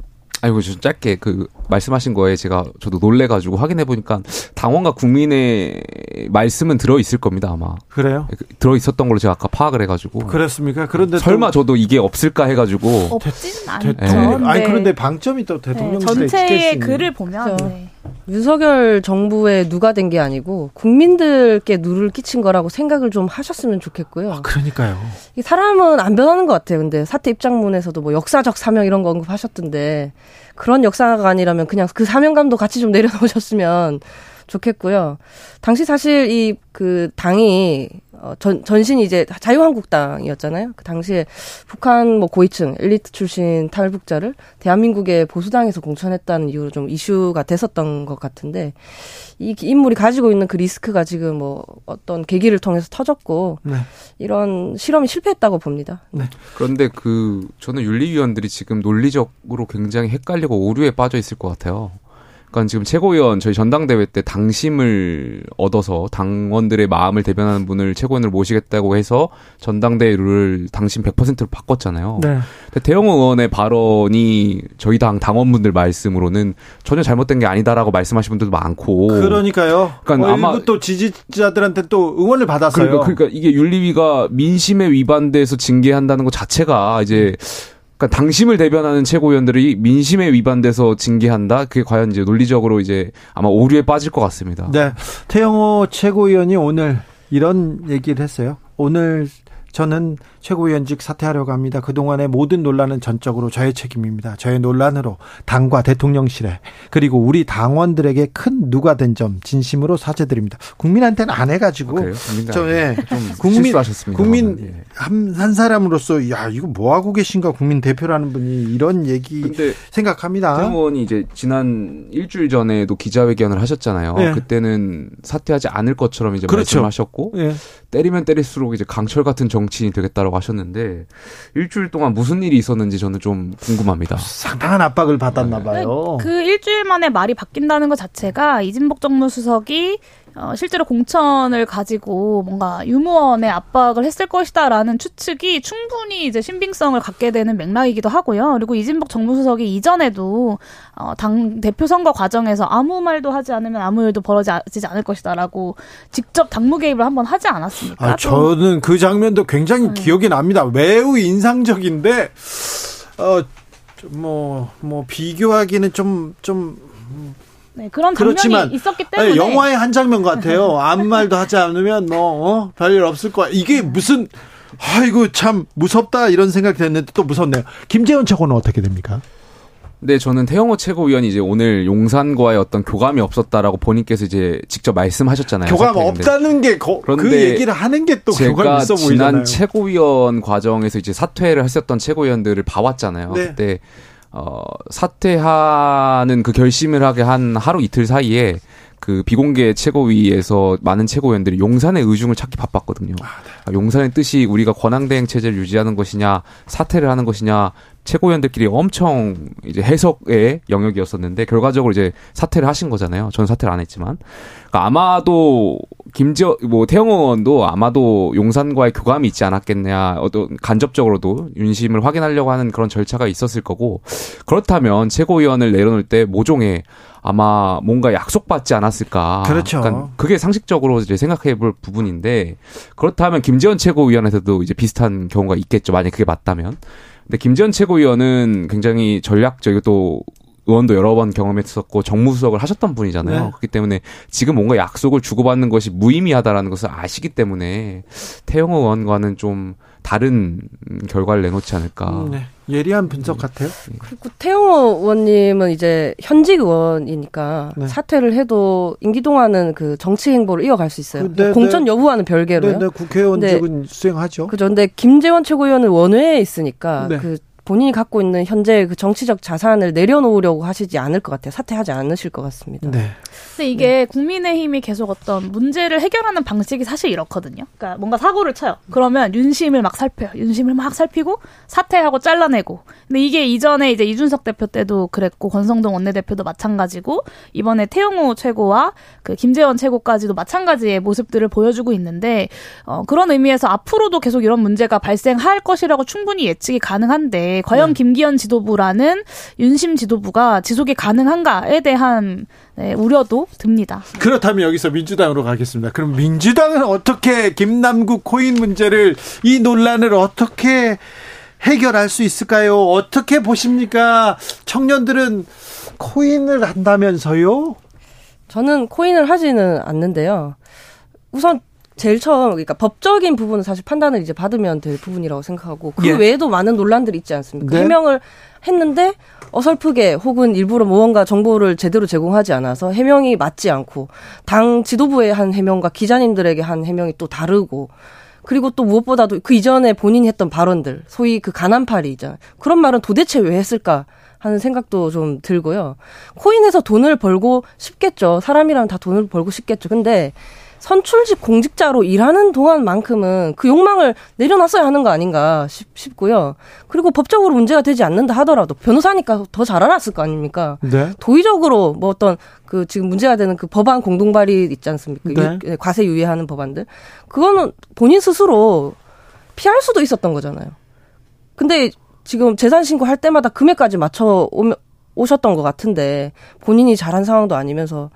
아이고 좀 짧게 그 말씀하신 거에 제가 저도 놀래가지고 확인해 보니까 당원과 국민의 말씀은 들어 있을 겁니다 아마. 그래요? 그 들어 있었던 걸로 제가 아까 파악을 해가지고. 그렇습니까? 그런데 설마 저도 이게 없을까 해가지고. 없진 않죠. 네. 아니 그런데 방점이 또 대통령 네. 전체의 글을 보면. 네. 윤석열 정부에 누가 된 게 아니고 국민들께 누를 끼친 거라고 생각을 좀 하셨으면 좋겠고요. 아, 그러니까요. 사람은 안 변하는 것 같아요. 근데 사태 입장문에서도 뭐 역사적 사명 이런 거 언급하셨던데 그런 역사가 아니라면 그냥 그 사명감도 같이 좀 내려놓으셨으면 좋겠고요. 당시 사실 이 그 당이 어, 전, 전신이 이제 자유한국당이었잖아요. 그 당시에 북한 뭐 고위층, 엘리트 출신 탈북자를 대한민국의 보수당에서 공천했다는 이유로 좀 이슈가 됐었던 것 같은데, 이 인물이 가지고 있는 그 리스크가 지금 뭐 어떤 계기를 통해서 터졌고, 네. 이런 실험이 실패했다고 봅니다. 네. 그런데 그, 저는 윤리위원들이 지금 논리적으로 굉장히 헷갈리고 오류에 빠져 있을 것 같아요. 그러니까 지금 최고위원 저희 전당대회 때 당심을 얻어서 당원들의 마음을 대변하는 분을 최고위원으로 모시겠다고 해서 전당대회 룰을 당심 100%로 바꿨잖아요. 네. 대형 의원의 발언이 저희 당 당원분들 말씀으로는 전혀 잘못된 게 아니다라고 말씀하신 분들도 많고. 그러니까요. 그러니까 어, 아마 또 지지자들한테 또 응원을 받았어요. 그러니까, 그러니까 이게 윤리위가 민심에 위반돼서 징계한다는 것 자체가 이제 음. 그러니까 당심을 대변하는 최고위원들이 민심에 위반돼서 징계한다. 그게 과연 이제 논리적으로 이제 아마 오류에 빠질 것 같습니다. 네. 태영호 최고위원이 오늘 이런 얘기를 했어요. 오늘 저는 최고위원직 사퇴하려고 합니다. 그동안의 모든 논란은 전적으로 저의 책임입니다. 저의 논란으로 당과 대통령실에 그리고 우리 당원들에게 큰 누가 된 점 진심으로 사죄드립니다. 국민한테는 안 해가지고 아, 저 예, 국민 국민 예. 한, 한 사람으로서 야 이거 뭐 하고 계신가 국민 대표라는 분이 이런 얘기 생각합니다. 의원이 이제 지난 일주일 전에도 기자회견을 하셨잖아요. 예. 그때는 사퇴하지 않을 것처럼 이제 그렇죠. 말씀하셨고 예. 때리면 때릴수록 이제 강철 같은 정치인이 되겠다라고 하셨는데 일주일 동안 무슨 일이 있었는지 저는 좀 궁금합니다. 상당한 압박을 받았나 봐요. 그 일주일 만에 말이 바뀐다는 것 자체가 이진복 정무수석이 어, 실제로 공천을 가지고 뭔가 유무원의 압박을 했을 것이다라는 추측이 충분히 이제 신빙성을 갖게 되는 맥락이기도 하고요. 그리고 이진복 정무수석이 이전에도 어, 당 대표 선거 과정에서 아무 말도 하지 않으면 아무 일도 벌어지지 않을 것이다라고 직접 당무 개입을 한번 하지 않았습니까? 아, 저는 그 장면도 굉장히 네. 기억이 납니다. 매우 인상적인데 어, 뭐, 뭐, 비교하기는 좀, 좀, 네, 그런 장면이 그렇지만, 있었기 때문에 네, 영화의 한 장면 같아요. 아무 말도 하지 않으면 뭐 어? 별일 없을 거야. 이게 무슨 아이고 참 무섭다 이런 생각이 됐는데 또 무섭네요. 김재원 최고는 어떻게 됩니까? 근데 저는 태영호 최고위원이 이제 오늘 용산과의 어떤 교감이 없었다라고 본인께서 이제 직접 말씀하셨잖아요. 교감 없다는 게그 얘기를 하는 게 또 교감 있어 보이잖아요. 지난 최고위원 과정에서 이제 사퇴를 했었던 최고위원들을 봐왔잖아요. 네. 그때 어 사퇴하는 그 결심을 하게 한 하루 이틀 사이에 그 비공개 최고위에서 많은 최고위원들이 용산의 의중을 찾기 바빴거든요. 아, 네. 아, 용산의 뜻이 우리가 권한대행 체제를 유지하는 것이냐, 사퇴를 하는 것이냐, 최고위원들끼리 엄청 이제 해석의 영역이었었는데 결과적으로 이제 사퇴를 하신 거잖아요. 저는 사퇴를 안 했지만 그러니까 아마도 김지어 뭐 태영 의원도 아마도 용산과의 교감이 있지 않았겠냐 어떤 간접적으로도 윤심을 확인하려고 하는 그런 절차가 있었을 거고 그렇다면 최고위원을 내려놓을 때 모종의 아마 뭔가 약속받지 않았을까. 그렇죠. 그러니까 그게 상식적으로 이제 생각해 볼 부분인데 그렇다면 김재원 최고위원한테도 이제 비슷한 경우가 있겠죠. 만약 그게 맞다면. 근데 김재현 최고위원은 굉장히 전략적이고 또 의원도 여러 번 경험했었고 정무수석을 하셨던 분이잖아요. 네. 그렇기 때문에 지금 뭔가 약속을 주고받는 것이 무의미하다라는 것을 아시기 때문에 태영호 의원과는 좀 다른 결과를 내놓지 않을까. 음, 네. 예리한 분석 같아요. 그리고 태영호 의원님은 이제 현직 의원이니까 네. 사퇴를 해도 임기 동안은 그 정치 행보를 이어갈 수 있어요. 네, 공천 네. 여부와는 별개로요. 네, 네 국회의원직은 수행하죠. 그죠. 근데 김재원 최고위원은 원외에 있으니까 네. 그 본인이 갖고 있는 현재 그 정치적 자산을 내려놓으려고 하시지 않을 것 같아요. 사퇴하지 않으실 것 같습니다. 네. 근데 이게 네. 국민의힘이 계속 어떤 문제를 해결하는 방식이 사실 이렇거든요. 그러니까 뭔가 사고를 쳐요. 그러면 윤심을 막 살펴요. 윤심을 막 살피고 사퇴하고 잘라내고. 근데 이게 이전에 이제 이준석 대표 때도 그랬고 권성동 원내대표도 마찬가지고 이번에 태용호 최고와 그 김재원 최고까지도 마찬가지의 모습들을 보여주고 있는데 어, 그런 의미에서 앞으로도 계속 이런 문제가 발생할 것이라고 충분히 예측이 가능한데 과연 네. 김기현 지도부라는 윤심 지도부가 지속이 가능한가에 대한 네, 우려도 듭니다. 그렇다면 여기서 민주당으로 가겠습니다. 그럼 민주당은 어떻게 김남국 코인 문제를 이 논란을 어떻게 해결할 수 있을까요? 어떻게 보십니까? 청년들은 코인을 한다면서요? 저는 코인을 하지는 않는데요. 우선 제일 처음 그러니까 법적인 부분은 사실 판단을 이제 받으면 될 부분이라고 생각하고 그 예. 외에도 많은 논란들이 있지 않습니까? 네. 해명을 했는데 어설프게 혹은 일부러 무언가 정보를 제대로 제공하지 않아서 해명이 맞지 않고 당 지도부의 한 해명과 기자님들에게 한 해명이 또 다르고 그리고 또 무엇보다도 그 이전에 본인이 했던 발언들 소위 그 가난팔이 있잖아요. 그런 말은 도대체 왜 했을까? 하는 생각도 좀 들고요. 코인에서 돈을 벌고 싶겠죠. 사람이랑 다 돈을 벌고 싶겠죠. 근데 선출직 공직자로 일하는 동안만큼은 그 욕망을 내려놨어야 하는 거 아닌가 싶, 고요 그리고 법적으로 문제가 되지 않는다 하더라도 변호사니까 더 잘 알았을 거 아닙니까? 네. 도의적으로 뭐 어떤 그 지금 문제가 되는 그 법안 공동 발의 있지 않습니까? 네. 유, 과세 유예하는 법안들. 그거는 본인 스스로 피할 수도 있었던 거잖아요. 근데 지금 재산 신고할 때마다 금액까지 맞춰 오셨던 것 같은데 본인이 잘한 상황도 아니면서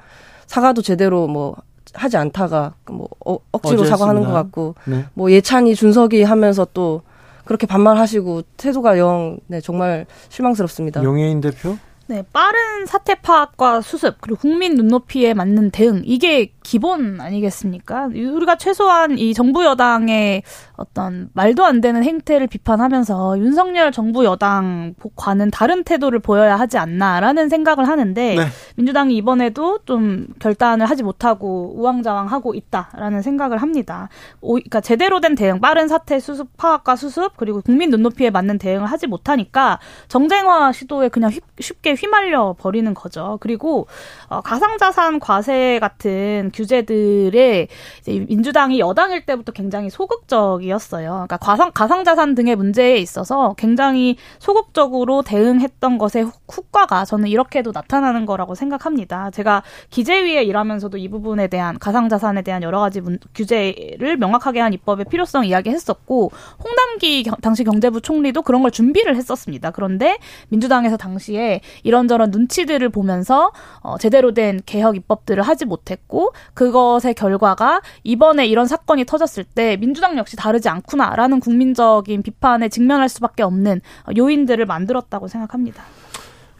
사과도 제대로 뭐 하지 않다가 뭐 어, 억지로 사과하는 것 같고 네. 뭐 예찬이 준석이 하면서 또 그렇게 반말하시고 태도가 영 네, 정말 실망스럽습니다. 용해인 대표? 네, 빠른 사태 파악과 수습 그리고 국민 눈높이에 맞는 대응 이게 기본 아니겠습니까? 우리가 최소한 이 정부 여당의 어떤 말도 안 되는 행태를 비판하면서 윤석열 정부 여당과는 다른 태도를 보여야 하지 않나라는 생각을 하는데 네. 민주당이 이번에도 좀 결단을 하지 못하고 우왕좌왕하고 있다라는 생각을 합니다. 오, 그러니까 제대로 된 대응, 빠른 사태 수습 파악과 수습 그리고 국민 눈높이에 맞는 대응을 하지 못하니까 정쟁화 시도에 그냥 쉽게 휘말려 버리는 거죠. 그리고 어, 가상자산 과세 같은 규제들에 민주당이 여당일 때부터 굉장히 소극적이었어요. 그러니까 가상 가상자산 등의 문제에 있어서 굉장히 소극적으로 대응했던 것의 후과가 저는 이렇게도 나타나는 거라고 생각합니다. 제가 기재위에 일하면서도 이 부분에 대한 가상자산에 대한 여러 가지 문, 규제를 명확하게 한 입법의 필요성 이야기했었고 홍남기 경, 당시 경제부 총리도 그런 걸 준비를 했었습니다. 그런데 민주당에서 당시에 이 런저런 눈치들을 보면서 어, 제대로 된 개혁 입법들을 하지 못했고 그것의 결과가 이번에 이런 사건이 터졌을 때 민주당 역시 다르지 않구나라는 국민적인 비판에 직면할 수밖에 없는 요인들을 만들었다고 생각합니다.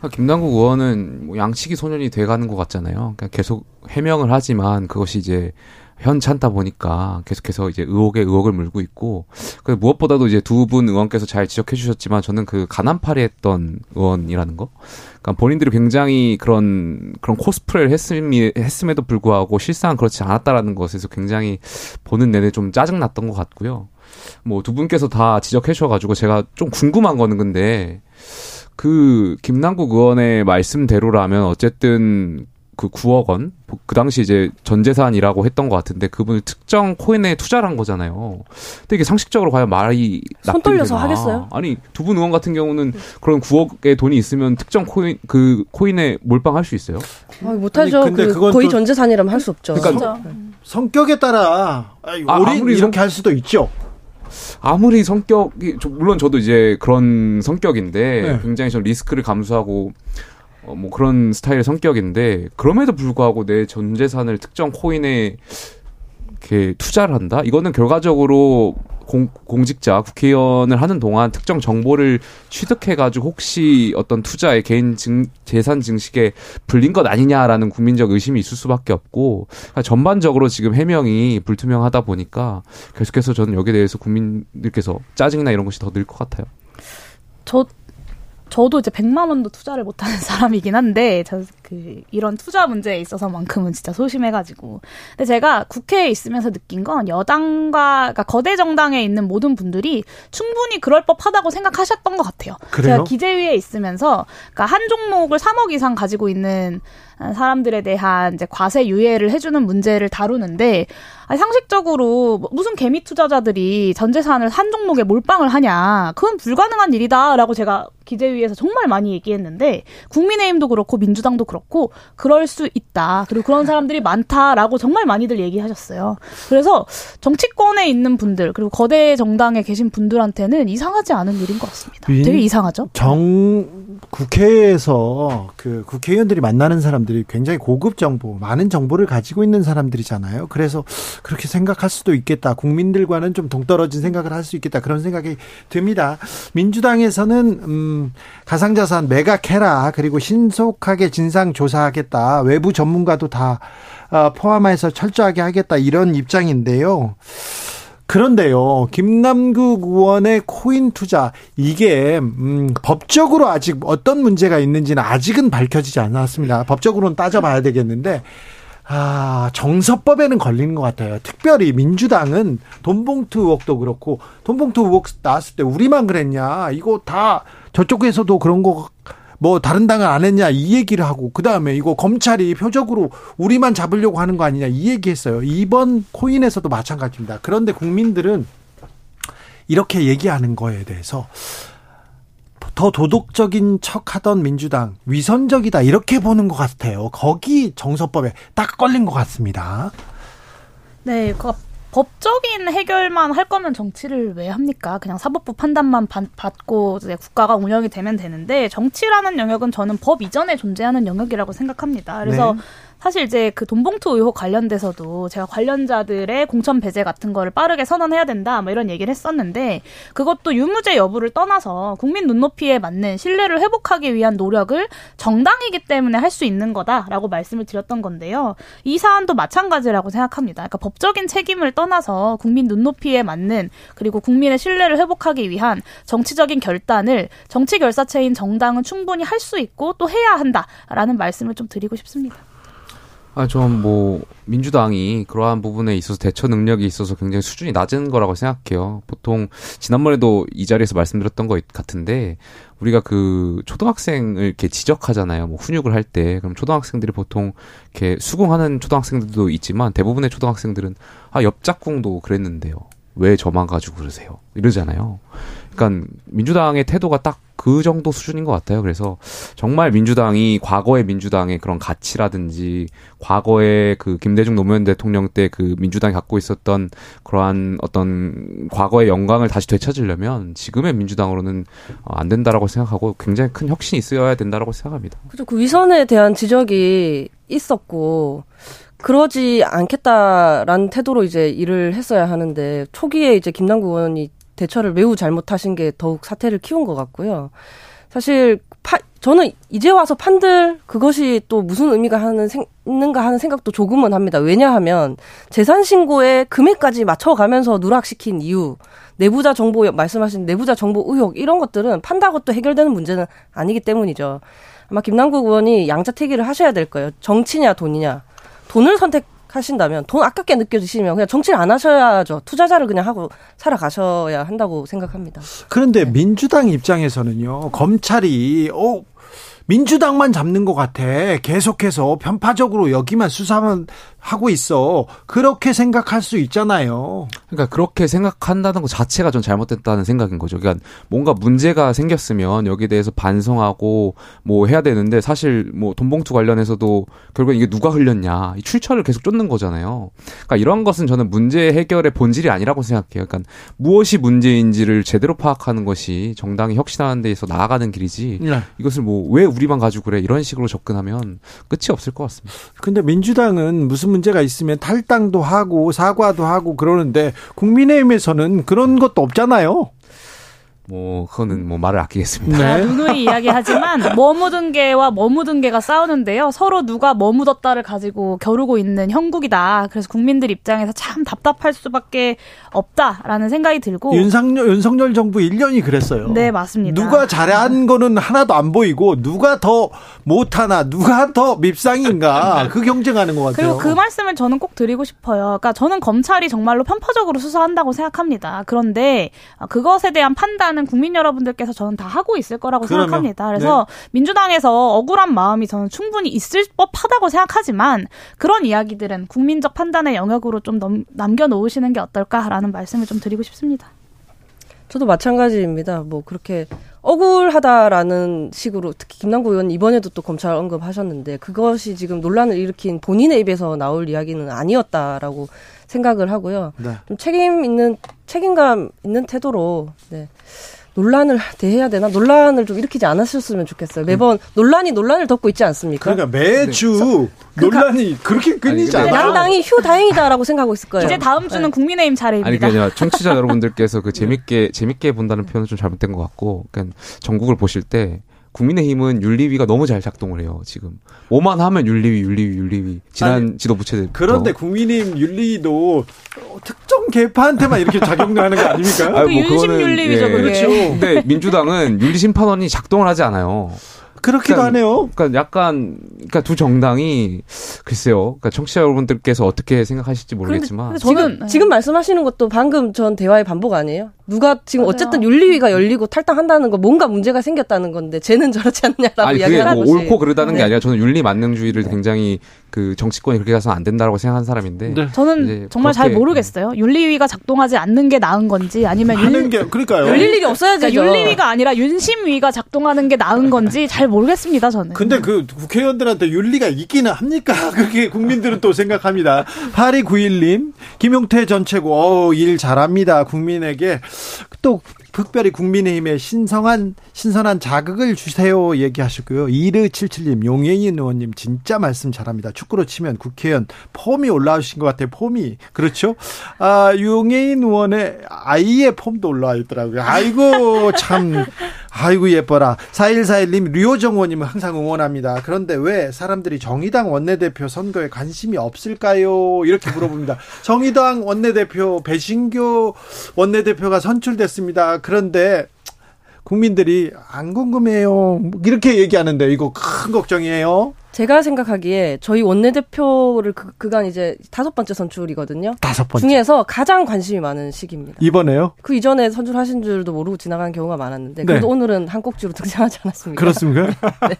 아, 김남국 의원은 뭐 양치기 소년이 돼가는 것 같잖아요. 그러니까 계속 해명을 하지만 그것이 이제 현찮다 보니까 계속해서 이제 의혹에 의혹을 물고 있고 그 무엇보다도 이제 두 분 의원께서 잘 지적해 주셨지만 저는 그 가난파리 했던 의원이라는 거 그러니까 본인들이 굉장히 그런 그런 코스프레를 했음이, 했음에도 불구하고 실상 그렇지 않았다라는 것에서 굉장히 보는 내내 좀 짜증 났던 것 같고요. 뭐 두 분께서 다 지적해 주셔 가지고 제가 좀 궁금한 거는 근데 그 김남국 의원의 말씀대로라면 어쨌든 그 9억 원, 그 당시 이제 전 재산이라고 했던 것 같은데 그분이 특정 코인에 투자를 한 거잖아요. 근데 이게 상식적으로 과연 말이 손 떨려서 하겠어요? 아니 두 분 의원 같은 경우는 그런 9억의 돈이 있으면 특정 코인 그 코인에 몰빵할 수 있어요? 아, 못하죠. 그 거의 전 재산이라면 할 수 없죠. 그러니까 성격에 따라 아니, 아, 이렇게 할 수도 있죠. 아무리 성격이 물론 저도 이제 그런 성격인데 네. 굉장히 좀 리스크를 감수하고 어, 뭐 그런 스타일의 성격인데 그럼에도 불구하고 내 전 재산을 특정 코인에 이렇게 투자를 한다? 이거는 결과적으로 공, 공직자 국회의원을 하는 동안 특정 정보를 취득해가지고 혹시 어떤 투자에 개인 증, 재산 증식에 불린 것 아니냐라는 국민적 의심이 있을 수밖에 없고 그러니까 전반적으로 지금 해명이 불투명하다 보니까 계속해서 저는 여기에 대해서 국민들께서 짜증이나 이런 것이 더 늘 것 같아요. 저 저도 이제 100만 원도 투자를 못하는 [laughs] 사람이긴 한데 저 그 이런 투자 문제에 있어서만큼은 진짜 소심해가지고 근데 제가 국회에 있으면서 느낀 건 여당과 그러니까 거대 정당에 있는 모든 분들이 충분히 그럴 법하다고 생각하셨던 것 같아요. 그래요? 제가 기재위에 있으면서 그러니까 한 종목을 3억 이상 가지고 있는 사람들에 대한 이제 과세 유예를 해주는 문제를 다루는데 아니, 상식적으로 뭐 무슨 개미 투자자들이 전 재산을 한 종목에 몰빵을 하냐 그건 불가능한 일이다라고 제가 기재위에서 정말 많이 얘기했는데 국민의힘도 그렇고 민주당도 그렇고 그럴 수 있다 그리고 그런 사람들이 많다라고 정말 많이들 얘기하셨어요. 그래서 정치권에 있는 분들 그리고 거대 정당에 계신 분들한테는 이상하지 않은 일인 것 같습니다. 되게 이상하죠. 정 국회에서 그 국회의원들이 만나는 사람들이 굉장히 고급 정보, 많은 정보를 가지고 있는 사람들이잖아요. 그래서 그렇게 생각할 수도 있겠다. 국민들과는 좀 동떨어진 생각을 할 수 있겠다. 그런 생각이 듭니다. 민주당에서는 음, 가상자산 매각해라. 그리고 신속하게 진상 조사하겠다. 외부 전문가도 다 어, 포함해서 철저하게 하겠다. 이런 입장인데요. 그런데요, 김남국 의원의 코인 투자 이게 음, 법적으로 아직 어떤 문제가 있는지는 아직은 밝혀지지 않았습니다. 법적으로는 따져봐야 되겠는데. 아, 정서법에는 걸리는 것 같아요. 특별히 민주당은 돈봉투 의혹도 그렇고, 돈봉투 의혹 나왔을 때 우리만 그랬냐. 이거 다 저쪽에서도 그런 거 뭐 다른 당은 안 했냐 이 얘기를 하고 그 다음에 이거 검찰이 표적으로 우리만 잡으려고 하는 거 아니냐 이 얘기했어요. 이번 코인에서도 마찬가지입니다. 그런데 국민들은 이렇게 얘기하는 거에 대해서 더 도덕적인 척 하던 민주당 위선적이다 이렇게 보는 것 같아요. 거기 정서법에 딱 걸린 것 같습니다. 네, 그 법적인 해결만 할 거면 정치를 왜 합니까? 그냥 사법부 판단만 받고 이제 국가가 운영이 되면 되는데 정치라는 영역은 저는 법 이전에 존재하는 영역이라고 생각합니다. 그래서 네. 사실 이제 그 돈봉투 의혹 관련돼서도 제가 관련자들의 공천 배제 같은 거를 빠르게 선언해야 된다 뭐 이런 얘기를 했었는데 그것도 유무죄 여부를 떠나서 국민 눈높이에 맞는 신뢰를 회복하기 위한 노력을 정당이기 때문에 할 수 있는 거다라고 말씀을 드렸던 건데요. 이 사안도 마찬가지라고 생각합니다. 그러니까 법적인 책임을 떠나서 국민 눈높이에 맞는 그리고 국민의 신뢰를 회복하기 위한 정치적인 결단을 정치 결사체인 정당은 충분히 할 수 있고 또 해야 한다라는 말씀을 좀 드리고 싶습니다. 아, 전 뭐, 민주당이 그러한 부분에 있어서 대처 능력이 있어서 굉장히 수준이 낮은 거라고 생각해요. 보통, 지난번에도 이 자리에서 말씀드렸던 것 같은데, 우리가 그, 초등학생을 이렇게 지적하잖아요. 뭐, 훈육을 할 때. 그럼 초등학생들이 보통, 이렇게 수긍하는 초등학생들도 있지만, 대부분의 초등학생들은, 아, 옆짝꿍도 그랬는데요. 왜 저만 가지고 그러세요? 이러잖아요. 그러니까 민주당의 태도가 딱 그 정도 수준인 것 같아요. 그래서 정말 민주당이 과거의 민주당의 그런 가치라든지 과거의 그 김대중 노무현 대통령 때 그 민주당이 갖고 있었던 그러한 어떤 과거의 영광을 다시 되찾으려면 지금의 민주당으로는 어, 안 된다라고 생각하고 굉장히 큰 혁신이 있어야 된다라고 생각합니다. 그죠. 그 위선에 대한 지적이 있었고 그러지 않겠다라는 태도로 이제 일을 했어야 하는데 초기에 이제 김남국 의원이 대처를 매우 잘못하신 게 더욱 사태를 키운 것 같고요. 사실 파, 저는 이제 와서 판들 그것이 또 무슨 의미가 하는 생, 있는가 하는 생각도 조금은 합니다. 왜냐하면 재산 신고에 금액까지 맞춰가면서 누락시킨 이유, 내부자 정보 말씀하신 내부자 정보 의혹 이런 것들은 판다고 또 해결되는 문제는 아니기 때문이죠. 아마 김남국 의원이 양자택일을 하셔야 될 거예요. 정치냐 돈이냐. 돈을 선택 하신다면 돈 아깝게 느껴지시면 그냥 정치를 안 하셔야죠. 투자자를 그냥 하고 살아가셔야 한다고 생각합니다. 그런데 민주당 입장에서는요. 검찰이 어 민주당만 잡는 것 같아. 계속해서 편파적으로 여기만 수사만 하고 있어. 그렇게 생각할 수 있잖아요. 그러니까 그렇게 생각한다는 것 자체가 좀 잘못됐다는 생각인 거죠. 그러니까 뭔가 문제가 생겼으면 여기에 대해서 반성하고 뭐 해야 되는데 사실 뭐 돈봉투 관련해서도 결국 이게 누가 흘렸냐. 이 출처를 계속 쫓는 거잖아요. 그러니까 이런 것은 저는 문제 해결의 본질이 아니라고 생각해요. 그러니까 무엇이 문제인지를 제대로 파악하는 것이 정당이 혁신하는 데에서 나아가는 길이지. 네. 이것을 뭐 왜 우리 만 가지고 그래 이런 식으로 접근하면 끝이 없을 것 같습니다. 근데 민주당은 무슨 문제가 있으면 탈당도 하고 사과도 하고 그러는데 국민의힘에서는 그런 것도 없잖아요. 뭐 그거는 뭐 말을 아끼겠습니다. 네. 누누이 이야기하지만 뭐 묻은 개와 뭐 묻은 개가 싸우는데요. 서로 누가 뭐 묻었다를 가지고 겨루고 있는 형국이다. 그래서 국민들 입장에서 참 답답할 수밖에 없다라는 생각이 들고 윤석열 윤석열 정부 1년이 그랬어요. 네, 맞습니다. 누가 잘한 거는 하나도 안 보이고 누가 더 못하나 누가 더 밉상인가 [laughs] 그 경쟁하는 것 같아요. 그리고 그 말씀을 저는 꼭 드리고 싶어요. 그러니까 저는 검찰이 정말로 편파적으로 수사한다고 생각합니다. 그런데 그것에 대한 판단은 하는 국민 여러분들께서 저는 다 하고 있을 거라고 그러면, 생각합니다. 그래서 네. 민주당에서 억울한 마음이 저는 충분히 있을 법하다고 생각하지만 그런 이야기들은 국민적 판단의 영역으로 좀 넘, 남겨놓으시는 게 어떨까라는 말씀을 좀 드리고 싶습니다. 저도 마찬가지입니다. 뭐 그렇게 억울하다라는 식으로 특히 김남국 의원 이번에도 또 검찰 언급하셨는데 그것이 지금 논란을 일으킨 본인의 입에서 나올 이야기는 아니었다라고 생각을 하고요. 네. 좀 책임 있는 책임감 있는 태도로 네. 논란을 대해야 되나? 논란을 좀 일으키지 않았었으면 좋겠어요. 매번 논란이 논란을 덮고 있지 않습니까? 그러니까 매주 네. 논란이 그 그렇게 끊이지 않아요. 양당이 휴 다행이다라고 생각하고 있을 거예요. 이제 다음 주는 네. 국민의힘 차례입니다. 아니 그냥 청취자 [laughs] 여러분들께서 그 재밌게 재밌게 본다는 표현은 좀 잘못된 것 같고, 그러니까 전국을 보실 때 국민의힘은 윤리위가 너무 잘 작동을 해요. 지금 오만 하면 윤리위, 윤리위, 윤리위. 지난 아니, 지도부 체제. 그런데 국민의힘 윤리위도 특정 개파한테만 이렇게 작용하는 거 아닙니까? 그뭐 윤심 윤리위죠, 예. 그게. 그렇죠. 근데 민주당은 윤리심판원이 작동을 하지 않아요. 그렇기도 그러니까, 하네요. 그러니까 약간 그러니까 두 정당이 글쎄요. 그러니까 청취자 여러분들께서 어떻게 생각하실지 모르겠지만 저는 지금, 지금 말씀하시는 것도 방금 전 대화의 반복 아니에요? 누가 지금 맞아요. 어쨌든 윤리위가 열리고 탈당한다는 거 뭔가 문제가 생겼다는 건데 쟤는 저렇지 않냐라고 아니, 이야기를 하고 뭐 옳고 그러다는 네. 게 아니라 저는 윤리 만능주의를 네. 굉장히 그 정치권이 그렇게 가서는 안 된다라고 생각하는 사람인데 네. 저는 정말 잘 모르겠어요. 윤리위가 작동하지 않는 게 나은 건지 아니면 하는 게 그러니까요. 열릴 일이 없어야죠. 그러니까 윤리위가 아니라 윤심위가 작동하는 게 나은 건지 잘 모르겠습니다. 저는. 근데 그 국회의원들한테 윤리가 있기는 합니까? [laughs] 그렇게 국민들은 또 생각합니다. 8291님 김용태 전 최고 어, 일 잘합니다. 국민에게 또 특별히 국민의힘에 신성한 신선한 자극을 주세요 얘기하셨고요. 이르77님 용혜인 의원님 진짜 말씀 잘합니다. 축구로 치면 국회의원 폼이 올라오신 것 같아요. 폼이 그렇죠. 아 용혜인 의원의 아이의 폼도 올라와 있더라고요. 아이고 참 아이고 예뻐라. 4141님 류호정 의원님은 항상 응원합니다. 그런데 왜 사람들이 정의당 원내대표 선거에 관심이 없을까요? 이렇게 물어봅니다. [laughs] 정의당 원내대표 배신교 원내대표가 선출됐습니다. 그런데 국민들이 안 궁금해요. 이렇게 얘기하는데 이거 큰 걱정이에요. 제가 생각하기에 저희 원내대표를 그, 그간 이제 다섯 번째 선출이거든요. 다섯 번째. 중에서 가장 관심이 많은 시기입니다. 이번에요? 그 이전에 선출하신 줄도 모르고 지나가는 경우가 많았는데 그래도 네. 오늘은 한 꼭지로 [laughs] 등장하지 않았습니까? 그렇습니까? [laughs] 네.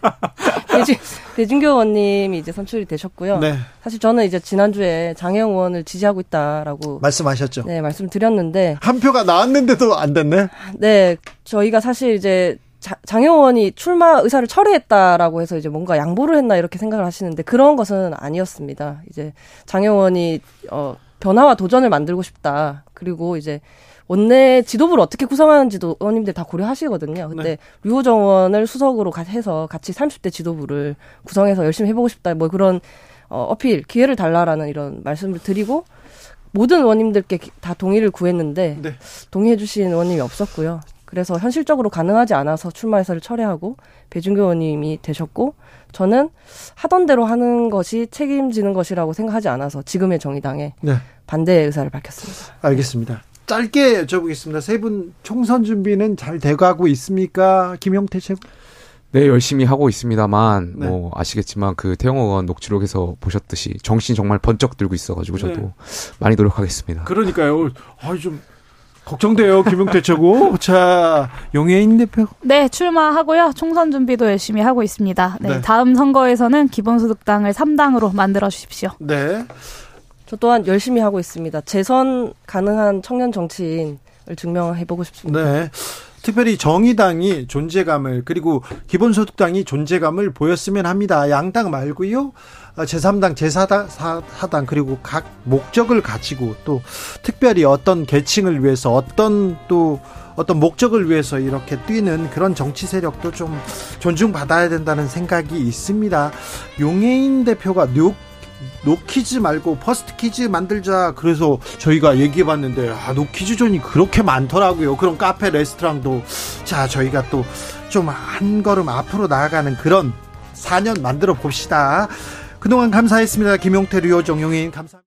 대진, 대진교 의원님이 이제 선출이 되셨고요. 네. 사실 저는 이제 지난주에 장혜영 의원을 지지하고 있다라고 말씀하셨죠. 네, 말씀드렸는데 한 표가 나왔는데도 안 됐네. 네, 저희가 사실 이제 장영원이 출마 의사를 철회했다라고 해서 이제 뭔가 양보를 했나 이렇게 생각을 하시는데 그런 것은 아니었습니다. 이제 장영원이 어 변화와 도전을 만들고 싶다. 그리고 이제 원내 지도부를 어떻게 구성하는지도 의원님들 다 고려하시거든요. 근데 네. 류호정 의원을 수석으로 해서 같이 30대 지도부를 구성해서 열심히 해보고 싶다. 뭐 그런 어, 어필 기회를 달라라는 이런 말씀을 드리고 모든 의원님들께 다 동의를 구했는데 네. 동의해주신 의원님이 없었고요. 그래서 현실적으로 가능하지 않아서 출마해서를 철회하고 배준교 의원님이 되셨고 저는 하던 대로 하는 것이 책임지는 것이라고 생각하지 않아서 지금의 정의당에 네. 반대 의사를 밝혔습니다. 알겠습니다. 짧게 여쭤보겠습니다. 세 분 총선 준비는 잘 돼가고 있습니까? 김영태 최고? 네, 열심히 하고 있습니다만, 네. 뭐, 아시겠지만, 그, 태영 의원 녹취록에서 보셨듯이, 정신 정말 번쩍 들고 있어가지고, 저도 네. 많이 노력하겠습니다. 그러니까요. 아, 좀, 걱정돼요, 김용태 최고. 자, 용해인 대표. 네, 출마하고요. 총선 준비도 열심히 하고 있습니다. 네, 네. 다음 선거에서는 기본소득당을 3당으로 만들어 주십시오. 네. 저 또한 열심히 하고 있습니다. 재선 가능한 청년 정치인을 증명해 보고 싶습니다. 네. 특별히 정의당이 존재감을 그리고 기본소득당이 존재감을 보였으면 합니다. 양당 말고요. 제3당, 제4당 그리고 각 목적을 가지고 또 특별히 어떤 계층을 위해서 어떤 또 어떤 목적을 위해서 이렇게 뛰는 그런 정치 세력도 좀 존중받아야 된다는 생각이 있습니다. 용혜인 대표가 뉴 no kids 말고 first kids 만들자. 그래서 저희가 얘기해 봤는데 아 no kids zone이 그렇게 많더라고요. 그런 카페 레스토랑도. 자 저희가 또 좀 한 걸음 앞으로 나아가는 그런 4년 만들어 봅시다. 그동안 감사했습니다. 김용태 류호정 용혜인. 감사합니다